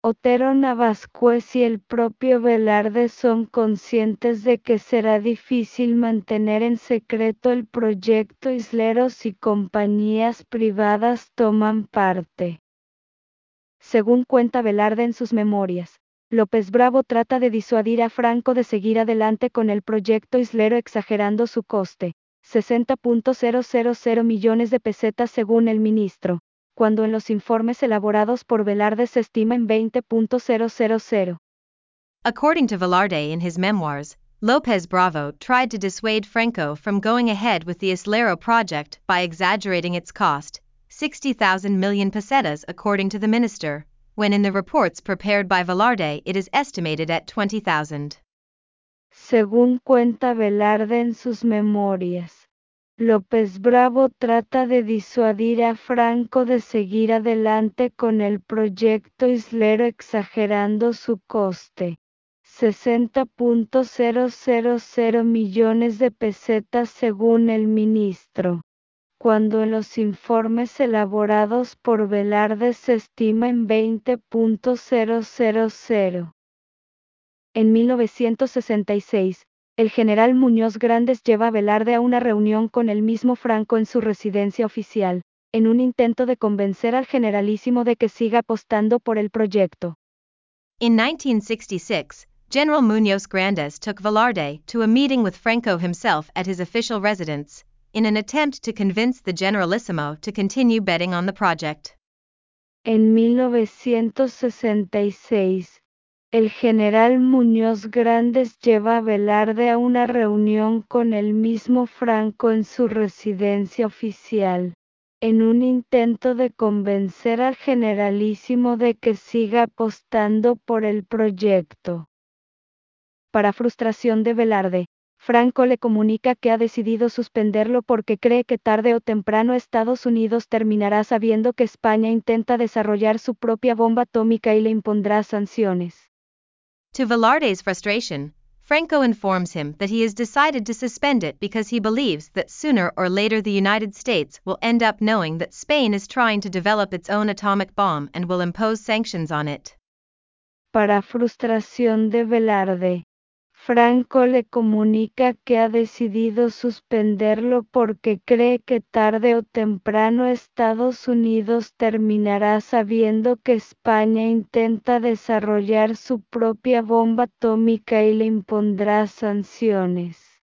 Otero Navascuez y el propio Velarde son conscientes de que será difícil mantener en secreto el proyecto Isleros y compañías privadas toman parte. Según cuenta Velarde en sus memorias, López Bravo trata de disuadir a Franco de seguir adelante con el proyecto Islero exagerando su coste, 60.000 millones de pesetas según el ministro, cuando en los informes elaborados por Velarde se estima en 20.000. According to Velarde in his memoirs, Lopez Bravo tried to dissuade Franco from going ahead with the Islero project by exaggerating its cost, 60,000 million pesetas according to the minister, when in the reports prepared by Velarde it is estimated at 20,000. Según cuenta Velarde en sus memorias, López Bravo trata de disuadir a Franco de seguir adelante con el proyecto Islero exagerando su coste. 60.000 millones de pesetas según el ministro, cuando en los informes elaborados por Velarde se estima en 20.000. En 1966, el general Muñoz Grandes lleva a Velarde a una reunión con el mismo Franco en su residencia oficial, en un intento de convencer al generalísimo de que siga apostando por el proyecto. In 1966, General Muñoz Grandes took Velarde to a meeting with Franco himself at his official residence, in an attempt to convince the Generalissimo to continue betting on the project. En 1966, el general Muñoz Grandes lleva a Velarde a una reunión con el mismo Franco en su residencia oficial, en un intento de convencer al generalísimo de que siga apostando por el proyecto. Para frustración de Velarde, Franco le comunica que ha decidido suspenderlo porque cree que tarde o temprano Estados Unidos terminará sabiendo que España intenta desarrollar su propia bomba atómica y le impondrá sanciones. To Velarde's frustration, Franco informs him that he has decided to suspend it because he believes that sooner or later the United States will end up knowing that Spain is trying to develop its own atomic bomb and will impose sanctions on it. Para frustración de Velarde, Franco le comunica que ha decidido suspenderlo porque cree que tarde o temprano Estados Unidos terminará sabiendo que España intenta desarrollar su propia bomba atómica y le impondrá sanciones.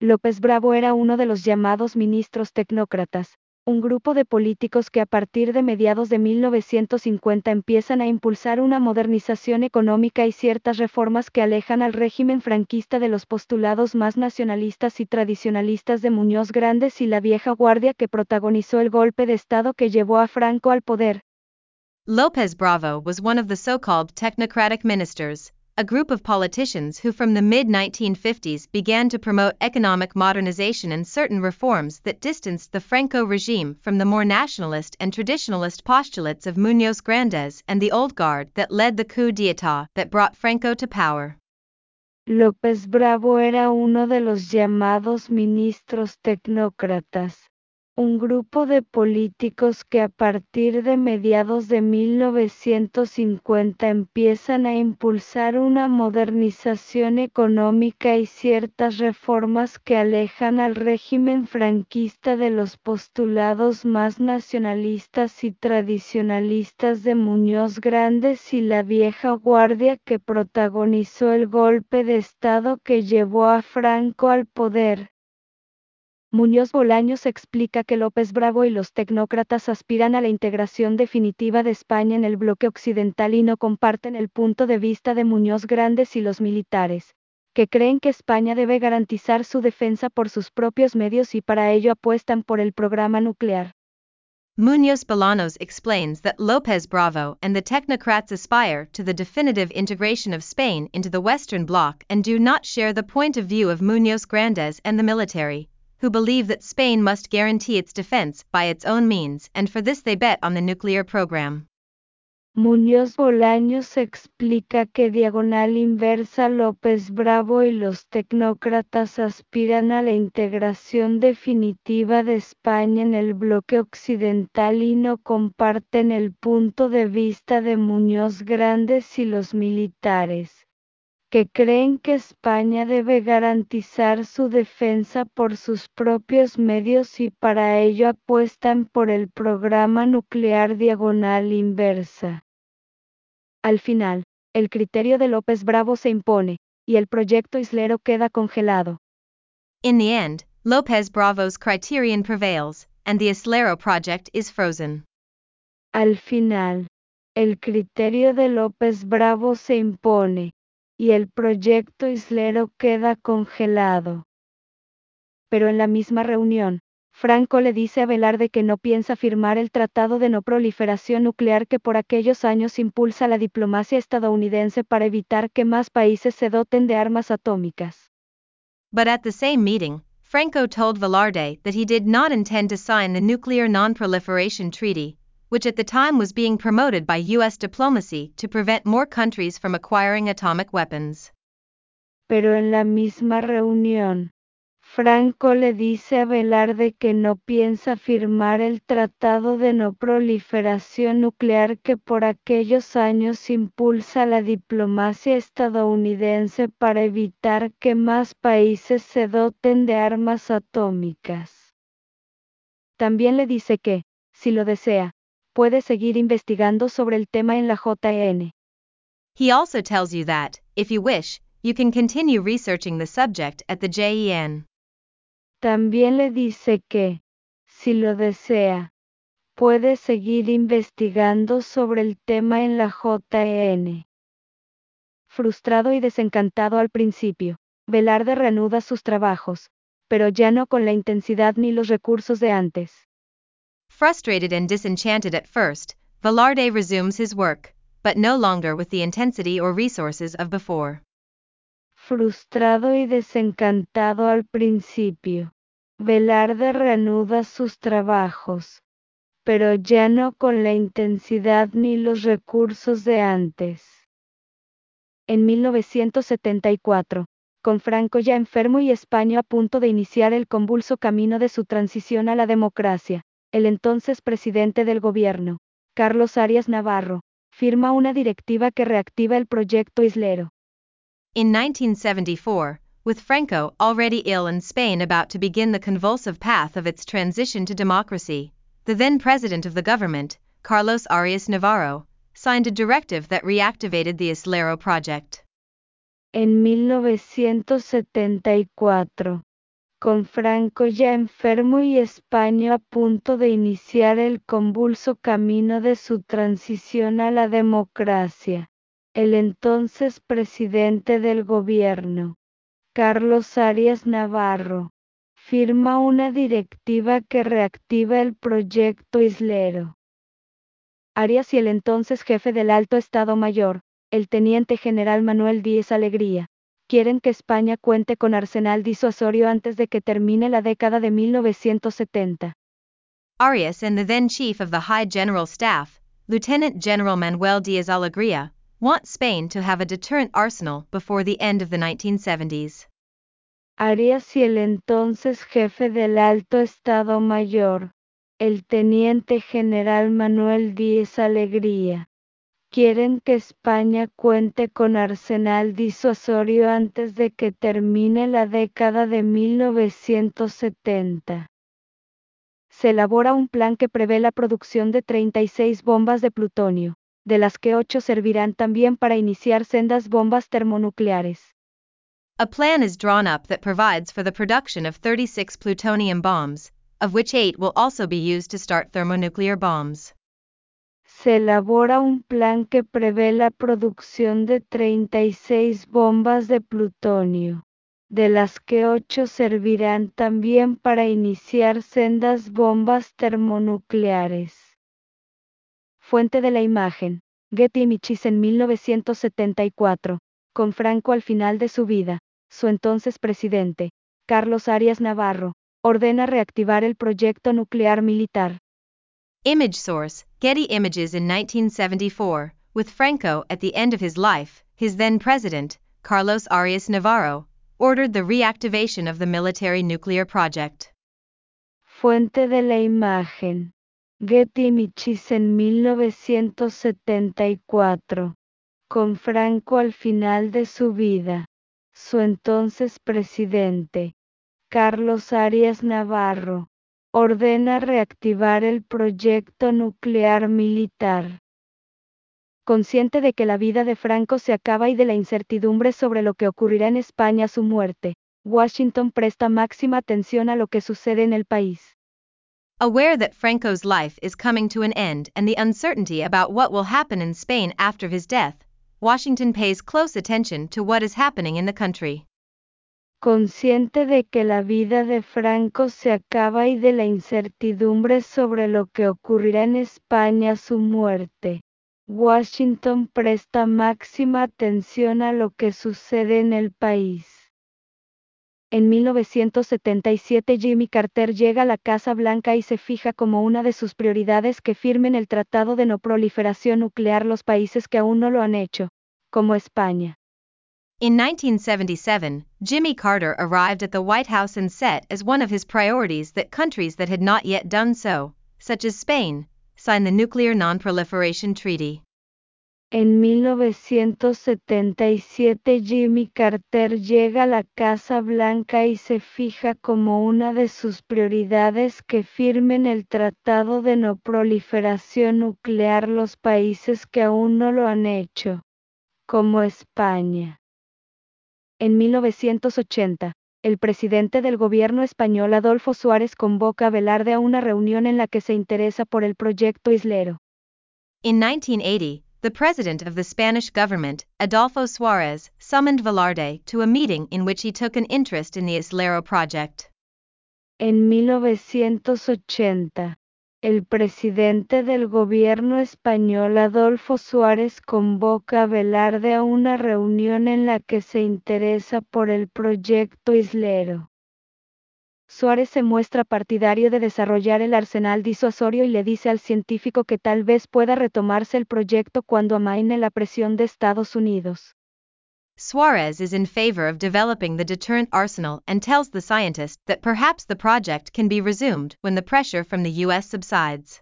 López Bravo era uno de los llamados ministros tecnócratas, un grupo de políticos que a partir de mediados de 1950 empiezan a impulsar una modernización económica y ciertas reformas que alejan al régimen franquista de los postulados más nacionalistas y tradicionalistas de Muñoz Grandes y la vieja guardia que protagonizó el golpe de Estado que llevó a Franco al poder. López Bravo was one of the so-called technocratic ministers, a group of politicians who from the mid 1950s began to promote economic modernization and certain reforms that distanced the Franco regime from the more nationalist and traditionalist postulates of Muñoz Grandes and the old guard that led the coup d'etat that brought Franco to power. López Bravo era uno de los llamados ministros tecnócratas un grupo de políticos que a partir de mediados de 1950 empiezan a impulsar una modernización económica y ciertas reformas que alejan al régimen franquista de los postulados más nacionalistas y tradicionalistas de Muñoz Grandes y la vieja guardia que protagonizó el golpe de Estado que llevó a Franco al poder. Muñoz Bolaños explica que López Bravo y los tecnócratas aspiran a la integración definitiva de España en el bloque occidental y no comparten el punto de vista de Muñoz Grandes y los militares, que creen que España debe garantizar su defensa por sus propios medios y para ello apuestan por el programa nuclear. Muñoz Bolaños explains that López Bravo and the technocrats aspire to the definitive integration of Spain into the Western Bloc and do not share the point of view of Muñoz Grandes and the military. Who believe that Spain must guarantee its defense by its own means, and for this they bet on the nuclear program. Muñoz Bolaños explica que Diagonal Inversa López Bravo y los tecnócratas aspiran a la integración definitiva de España en el bloque occidental y no comparten el punto de vista de Muñoz Grandes y los militares que creen que España debe garantizar su defensa por sus propios medios y para ello apuestan por el programa nuclear diagonal inversa. Al final, el criterio de López Bravo se impone, y el proyecto islero queda congelado. In the end, López Bravo's criterion prevails, and the Islero project is frozen. Al final, el criterio de López Bravo se impone, y el proyecto islero queda congelado. Pero en la misma reunión, Franco le dice a Velarde que no piensa firmar el Tratado de No Proliferación Nuclear que por aquellos años impulsa la diplomacia estadounidense para evitar que más países se doten de armas atómicas. But at the same meeting, Franco told Velarde that he did not intend to sign the Nuclear Non-Proliferation Treaty, which at the time was being promoted by U.S. diplomacy to prevent more countries from acquiring atomic weapons. Pero en la misma reunión, Franco le dice a Velarde que no piensa firmar el Tratado de No Proliferación Nuclear que por aquellos años impulsa la diplomacia estadounidense para evitar que más países se doten de armas atómicas. También le dice que, si lo desea, puede seguir investigando sobre el tema en la JN. He also tells you that, if you wish, you can continue researching the subject at the JEN. También le dice que, si lo desea, puede seguir investigando sobre el tema en la JN. Frustrado y desencantado al principio, Velarde reanuda sus trabajos, pero ya no con la intensidad ni los recursos de antes. Frustrated and disenchanted at first, Velarde resumes his work, but no longer with the intensity or resources of before. Frustrado y desencantado al principio, Velarde reanuda sus trabajos, pero ya no con la intensidad ni los recursos de antes. En 1974, con Franco ya enfermo y España a punto de iniciar el convulso camino de su transición a la democracia, el entonces presidente del gobierno, Carlos Arias Navarro, firma una directiva que reactiva el proyecto Islero. In 1974, with Franco already ill and Spain about to begin the convulsive path of its transition to democracy, the then president of the government, Carlos Arias Navarro, signed a directive that reactivated the Islero project. En 1974, con Franco ya enfermo y España a punto de iniciar el convulso camino de su transición a la democracia, el entonces presidente del gobierno, Carlos Arias Navarro, firma una directiva que reactiva el proyecto Islero. Arias y el entonces jefe del Alto Estado Mayor, el teniente general Manuel Díez Alegría, quieren que España cuente con arsenal disuasorio antes de que termine la década de 1970. Arias and the then chief of the High General Staff, Lieutenant General Manuel Díaz Alegría, want Spain to have a deterrent arsenal before the end of the 1970s. Arias y el entonces jefe del Alto Estado Mayor, el teniente general Manuel Díez Alegría, quieren que España cuente con arsenal disuasorio antes de que termine la década de 1970. Se elabora un plan que prevé la producción de 36 bombas de plutonio, de las que 8 servirán también para iniciar sendas bombas termonucleares. A plan is drawn up that provides for the production of 36 plutonium bombs, of which 8 will also be used to start thermonuclear bombs. Se elabora un plan que prevé la producción de 36 bombas de plutonio, de las que 8 servirán también para iniciar sendas bombas termonucleares. Fuente de la imagen, Getty Images en 1974, con Franco al final de su vida, su entonces presidente, Carlos Arias Navarro, ordena reactivar el proyecto nuclear militar. Image source Getty Images in 1974, with Franco at the end of his life, his then president, Carlos Arias Navarro, ordered the reactivation of the military nuclear project. Fuente de la imagen. Getty Images en 1974. Con Franco al final de su vida. Su entonces presidente, Carlos Arias Navarro, ordena reactivar el proyecto nuclear militar. Consciente de que la vida de Franco se acaba y de la incertidumbre sobre lo que ocurrirá en España a su muerte, Washington presta máxima atención a lo que sucede en el país. Aware that Franco's life is coming to an end and the uncertainty about what will happen in Spain after his death, Washington pays close attention to what is happening in the country. Consciente de que la vida de Franco se acaba y de la incertidumbre sobre lo que ocurrirá en España su muerte, Washington presta máxima atención a lo que sucede en el país. En 1977 Jimmy Carter llega a la Casa Blanca y se fija como una de sus prioridades que firmen el Tratado de No Proliferación Nuclear los países que aún no lo han hecho, como España. In 1977, Jimmy Carter arrived at the White House and set as one of his priorities that countries that had not yet done so, such as Spain, sign the Nuclear Non-Proliferation Treaty. En 1977 Jimmy Carter llega a la Casa Blanca y se fija como una de sus prioridades que firmen el Tratado de No Proliferación Nuclear los países que aún no lo han hecho, como España. En 1980, el presidente del gobierno español Adolfo Suárez convoca a Velarde a una reunión en la que se interesa por el proyecto islero. In 1980, the president of the Spanish government, Adolfo Suárez, summoned Velarde to a meeting in which he took an interest in the Islero project. En 1980, el presidente del gobierno español Adolfo Suárez convoca a Velarde a una reunión en la que se interesa por el proyecto islero. Suárez se muestra partidario de desarrollar el arsenal disuasorio y le dice al científico que tal vez pueda retomarse el proyecto cuando amaine la presión de Estados Unidos. Suarez is in favor of developing the deterrent arsenal and tells the scientist that perhaps the project can be resumed when the pressure from the U.S. subsides.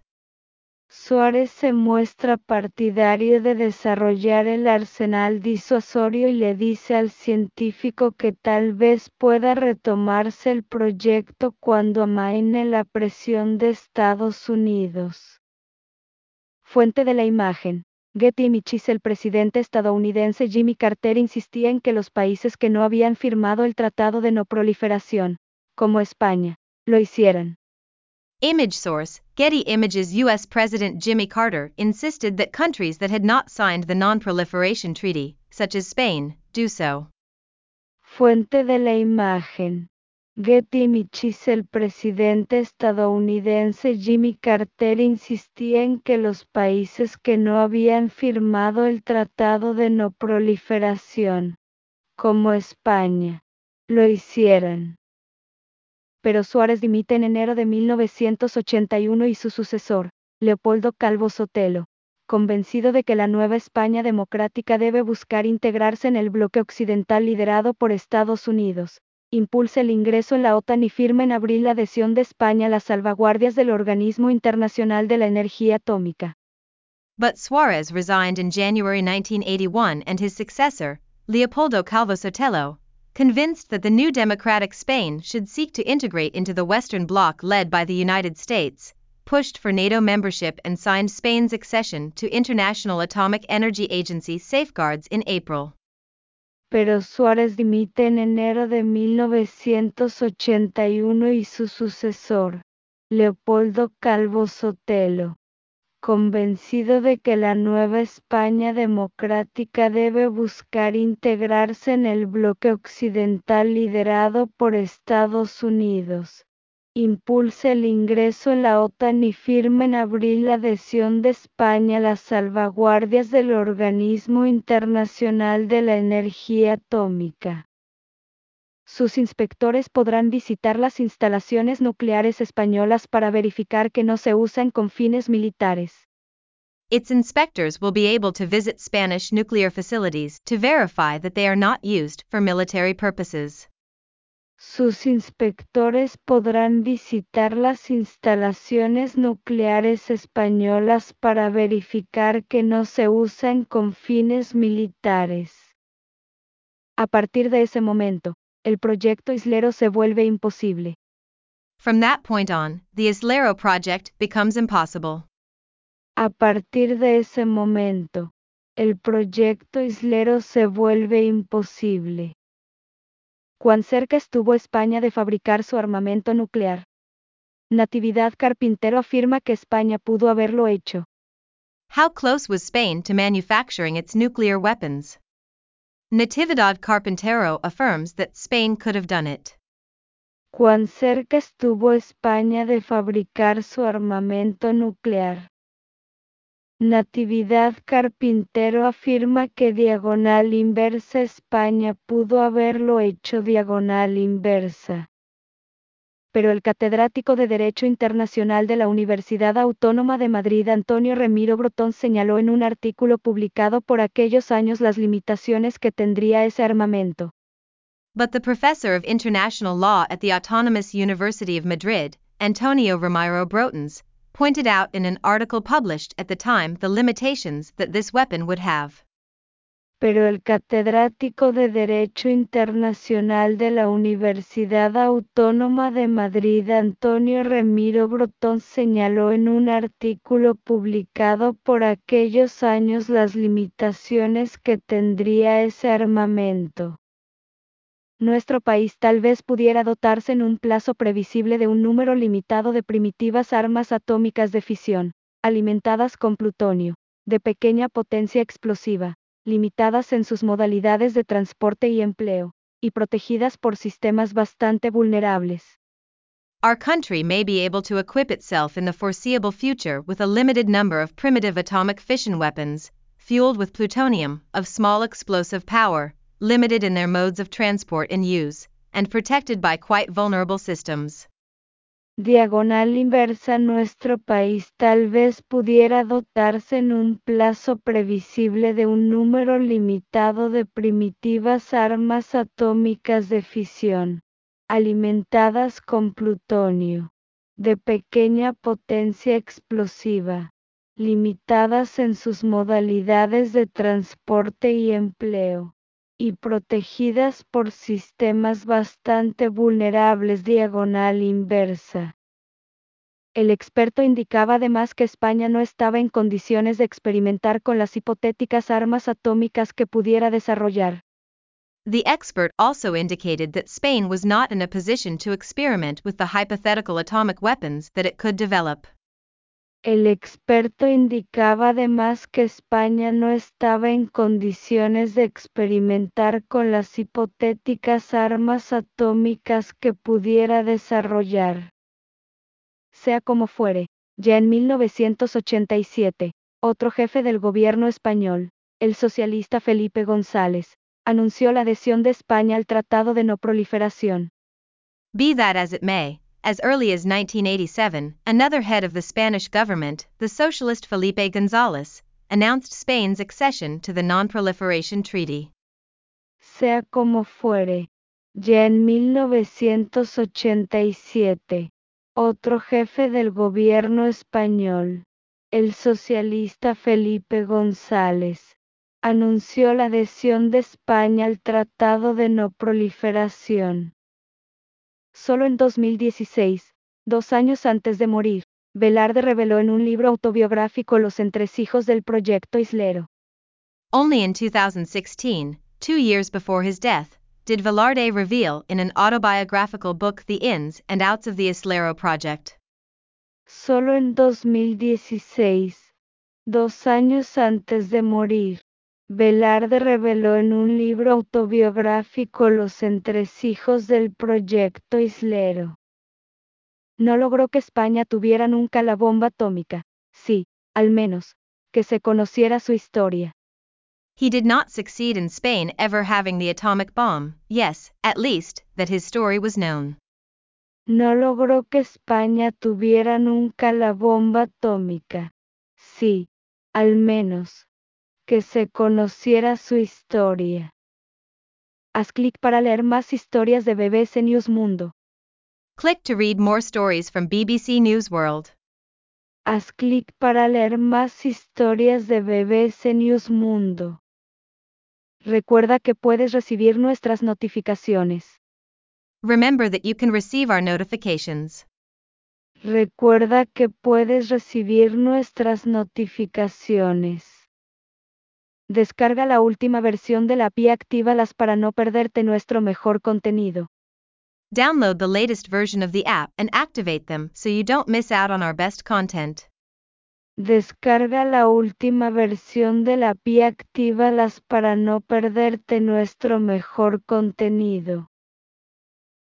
Suárez se muestra partidario de desarrollar el arsenal disuasorio y le dice al científico que tal vez pueda retomarse el proyecto cuando amaine la presión de Estados Unidos. Fuente de la imagen. Getty Images El presidente estadounidense Jimmy Carter insistía en que los países que no habían firmado el Tratado de No Proliferación, como España, lo hicieran. Image source Getty Images U.S. President Jimmy Carter insisted that countries that had not signed the Non Proliferation Treaty, such as Spain, do so. Fuente de la imagen. Getty Images El presidente estadounidense Jimmy Carter insistía en que los países que no habían firmado el Tratado de No Proliferación, como España, lo hicieran. Pero Suárez dimite en enero de 1981 y su sucesor, Leopoldo Calvo Sotelo, convencido de que la nueva España democrática debe buscar integrarse en el bloque occidental liderado por Estados Unidos, impulsa el ingreso en la OTAN y firma en abril la adhesión de España a las salvaguardias del Organismo Internacional de la Energía Atómica. But Suarez resigned in January 1981 and his successor, Leopoldo Calvo Sotelo, convinced that the new democratic Spain should seek to integrate into the Western Bloc led by the United States, pushed for NATO membership and signed Spain's accession to International Atomic Energy Agency safeguards in April. Pero Suárez dimite en enero de 1981 y su sucesor, Leopoldo Calvo Sotelo, convencido de que la nueva España democrática debe buscar integrarse en el bloque occidental liderado por Estados Unidos impulsa el ingreso en la OTAN y firma en abril la adhesión de España a las salvaguardias del Organismo Internacional de la Energía Atómica. Sus inspectores podrán visitar las instalaciones nucleares españolas para verificar que no se usan con fines militares. Its inspectors will be able to visit Spanish nuclear facilities to verify that they are not used for military purposes. Sus inspectores podrán visitar las instalaciones nucleares españolas para verificar que no se usan con fines militares. A partir de ese momento, el proyecto Islero se vuelve imposible. From that point on, the Islero project becomes impossible. A partir de ese momento, el proyecto Islero se vuelve imposible. Cuán cerca estuvo España de fabricar su armamento nuclear. Natividad Carpintero afirma que España pudo haberlo hecho. How close was Spain to manufacturing its nuclear weapons? Natividad Carpintero affirms that Spain could have done it. Cuán cerca estuvo España de fabricar su armamento nuclear. Natividad Carpintero afirma que diagonal inversa España pudo haberlo hecho diagonal inversa. pero el catedrático de Derecho Internacional de la Universidad Autónoma de Madrid Antonio Remiro Brotón señaló en un artículo publicado por aquellos años las limitaciones que tendría ese armamento. But the professor of international law at the Autonomous University of Madrid, Antonio Ramiro Brotons, pointed out in an article published at the time the limitations that this weapon would have. pero el catedrático de Derecho Internacional de la Universidad Autónoma de Madrid Antonio Remiro Brotón señaló en un artículo publicado por aquellos años las limitaciones que tendría ese armamento. Nuestro país tal vez pudiera dotarse en un plazo previsible de un número limitado de primitivas armas atómicas de fisión, alimentadas con plutonio, de pequeña potencia explosiva, limitadas en sus modalidades de transporte y empleo, y protegidas por sistemas bastante vulnerables. Our country may be able to equip itself in the foreseeable future with a limited number of primitive atomic fission weapons, fueled with plutonium, of small explosive power, limited in their modes of transport and use, and protected by quite vulnerable systems. diagonal inversa nuestro país tal vez pudiera dotarse en un plazo previsible de un número limitado de primitivas armas atómicas de fisión, alimentadas con plutonio, de pequeña potencia explosiva, limitadas en sus modalidades de transporte y empleo y protegidas por sistemas bastante vulnerables diagonal inversa. El experto indicaba además que España no estaba en condiciones de experimentar con las hipotéticas armas atómicas que pudiera desarrollar. The expert also indicated that Spain was not in a position to experiment with the hypothetical atomic weapons that it could develop. El experto indicaba además que España no estaba en condiciones de experimentar con las hipotéticas armas atómicas que pudiera desarrollar. Sea como fuere, ya en 1987, otro jefe del gobierno español, el socialista Felipe González, anunció la adhesión de España al Tratado de No Proliferación. Be that as it may, as early as 1987, another head of the Spanish government, the socialist Felipe González, announced Spain's accession to the Non-Proliferation Treaty. Sea como fuere, ya en 1987, otro jefe del gobierno español, el socialista Felipe González, anunció la adhesión de España al Tratado de No Proliferación. Solo en 2016, dos años antes de morir, Velarde reveló en un libro autobiográfico los entresijos del proyecto Islero. Only in 2016, two years before his death, did Velarde reveal in an autobiographical book the ins and outs of the Islero project. Solo en 2016, dos años antes de morir, Velarde reveló en un libro autobiográfico los entresijos del proyecto Islero. No logró que España tuviera nunca la bomba atómica, sí, al menos, que se conociera su historia. He did not succeed in Spain ever having the atomic bomb, yes, at least, that his story was known. No logró que España tuviera nunca la bomba atómica, sí, al menos, que se conociera su historia. Haz clic para leer más historias de BBC News Mundo. Click to read more stories from BBC News World. Haz clic para leer más historias de BBC News Mundo. Recuerda que puedes recibir nuestras notificaciones. Remember that you can receive our notifications. Recuerda que puedes recibir nuestras notificaciones. Descarga la última versión de la API actívalas para no perderte nuestro mejor contenido. Download the latest version of the app and activate them so you don't miss out on our best content. Descarga la última versión de la API actívalas para no perderte nuestro mejor contenido.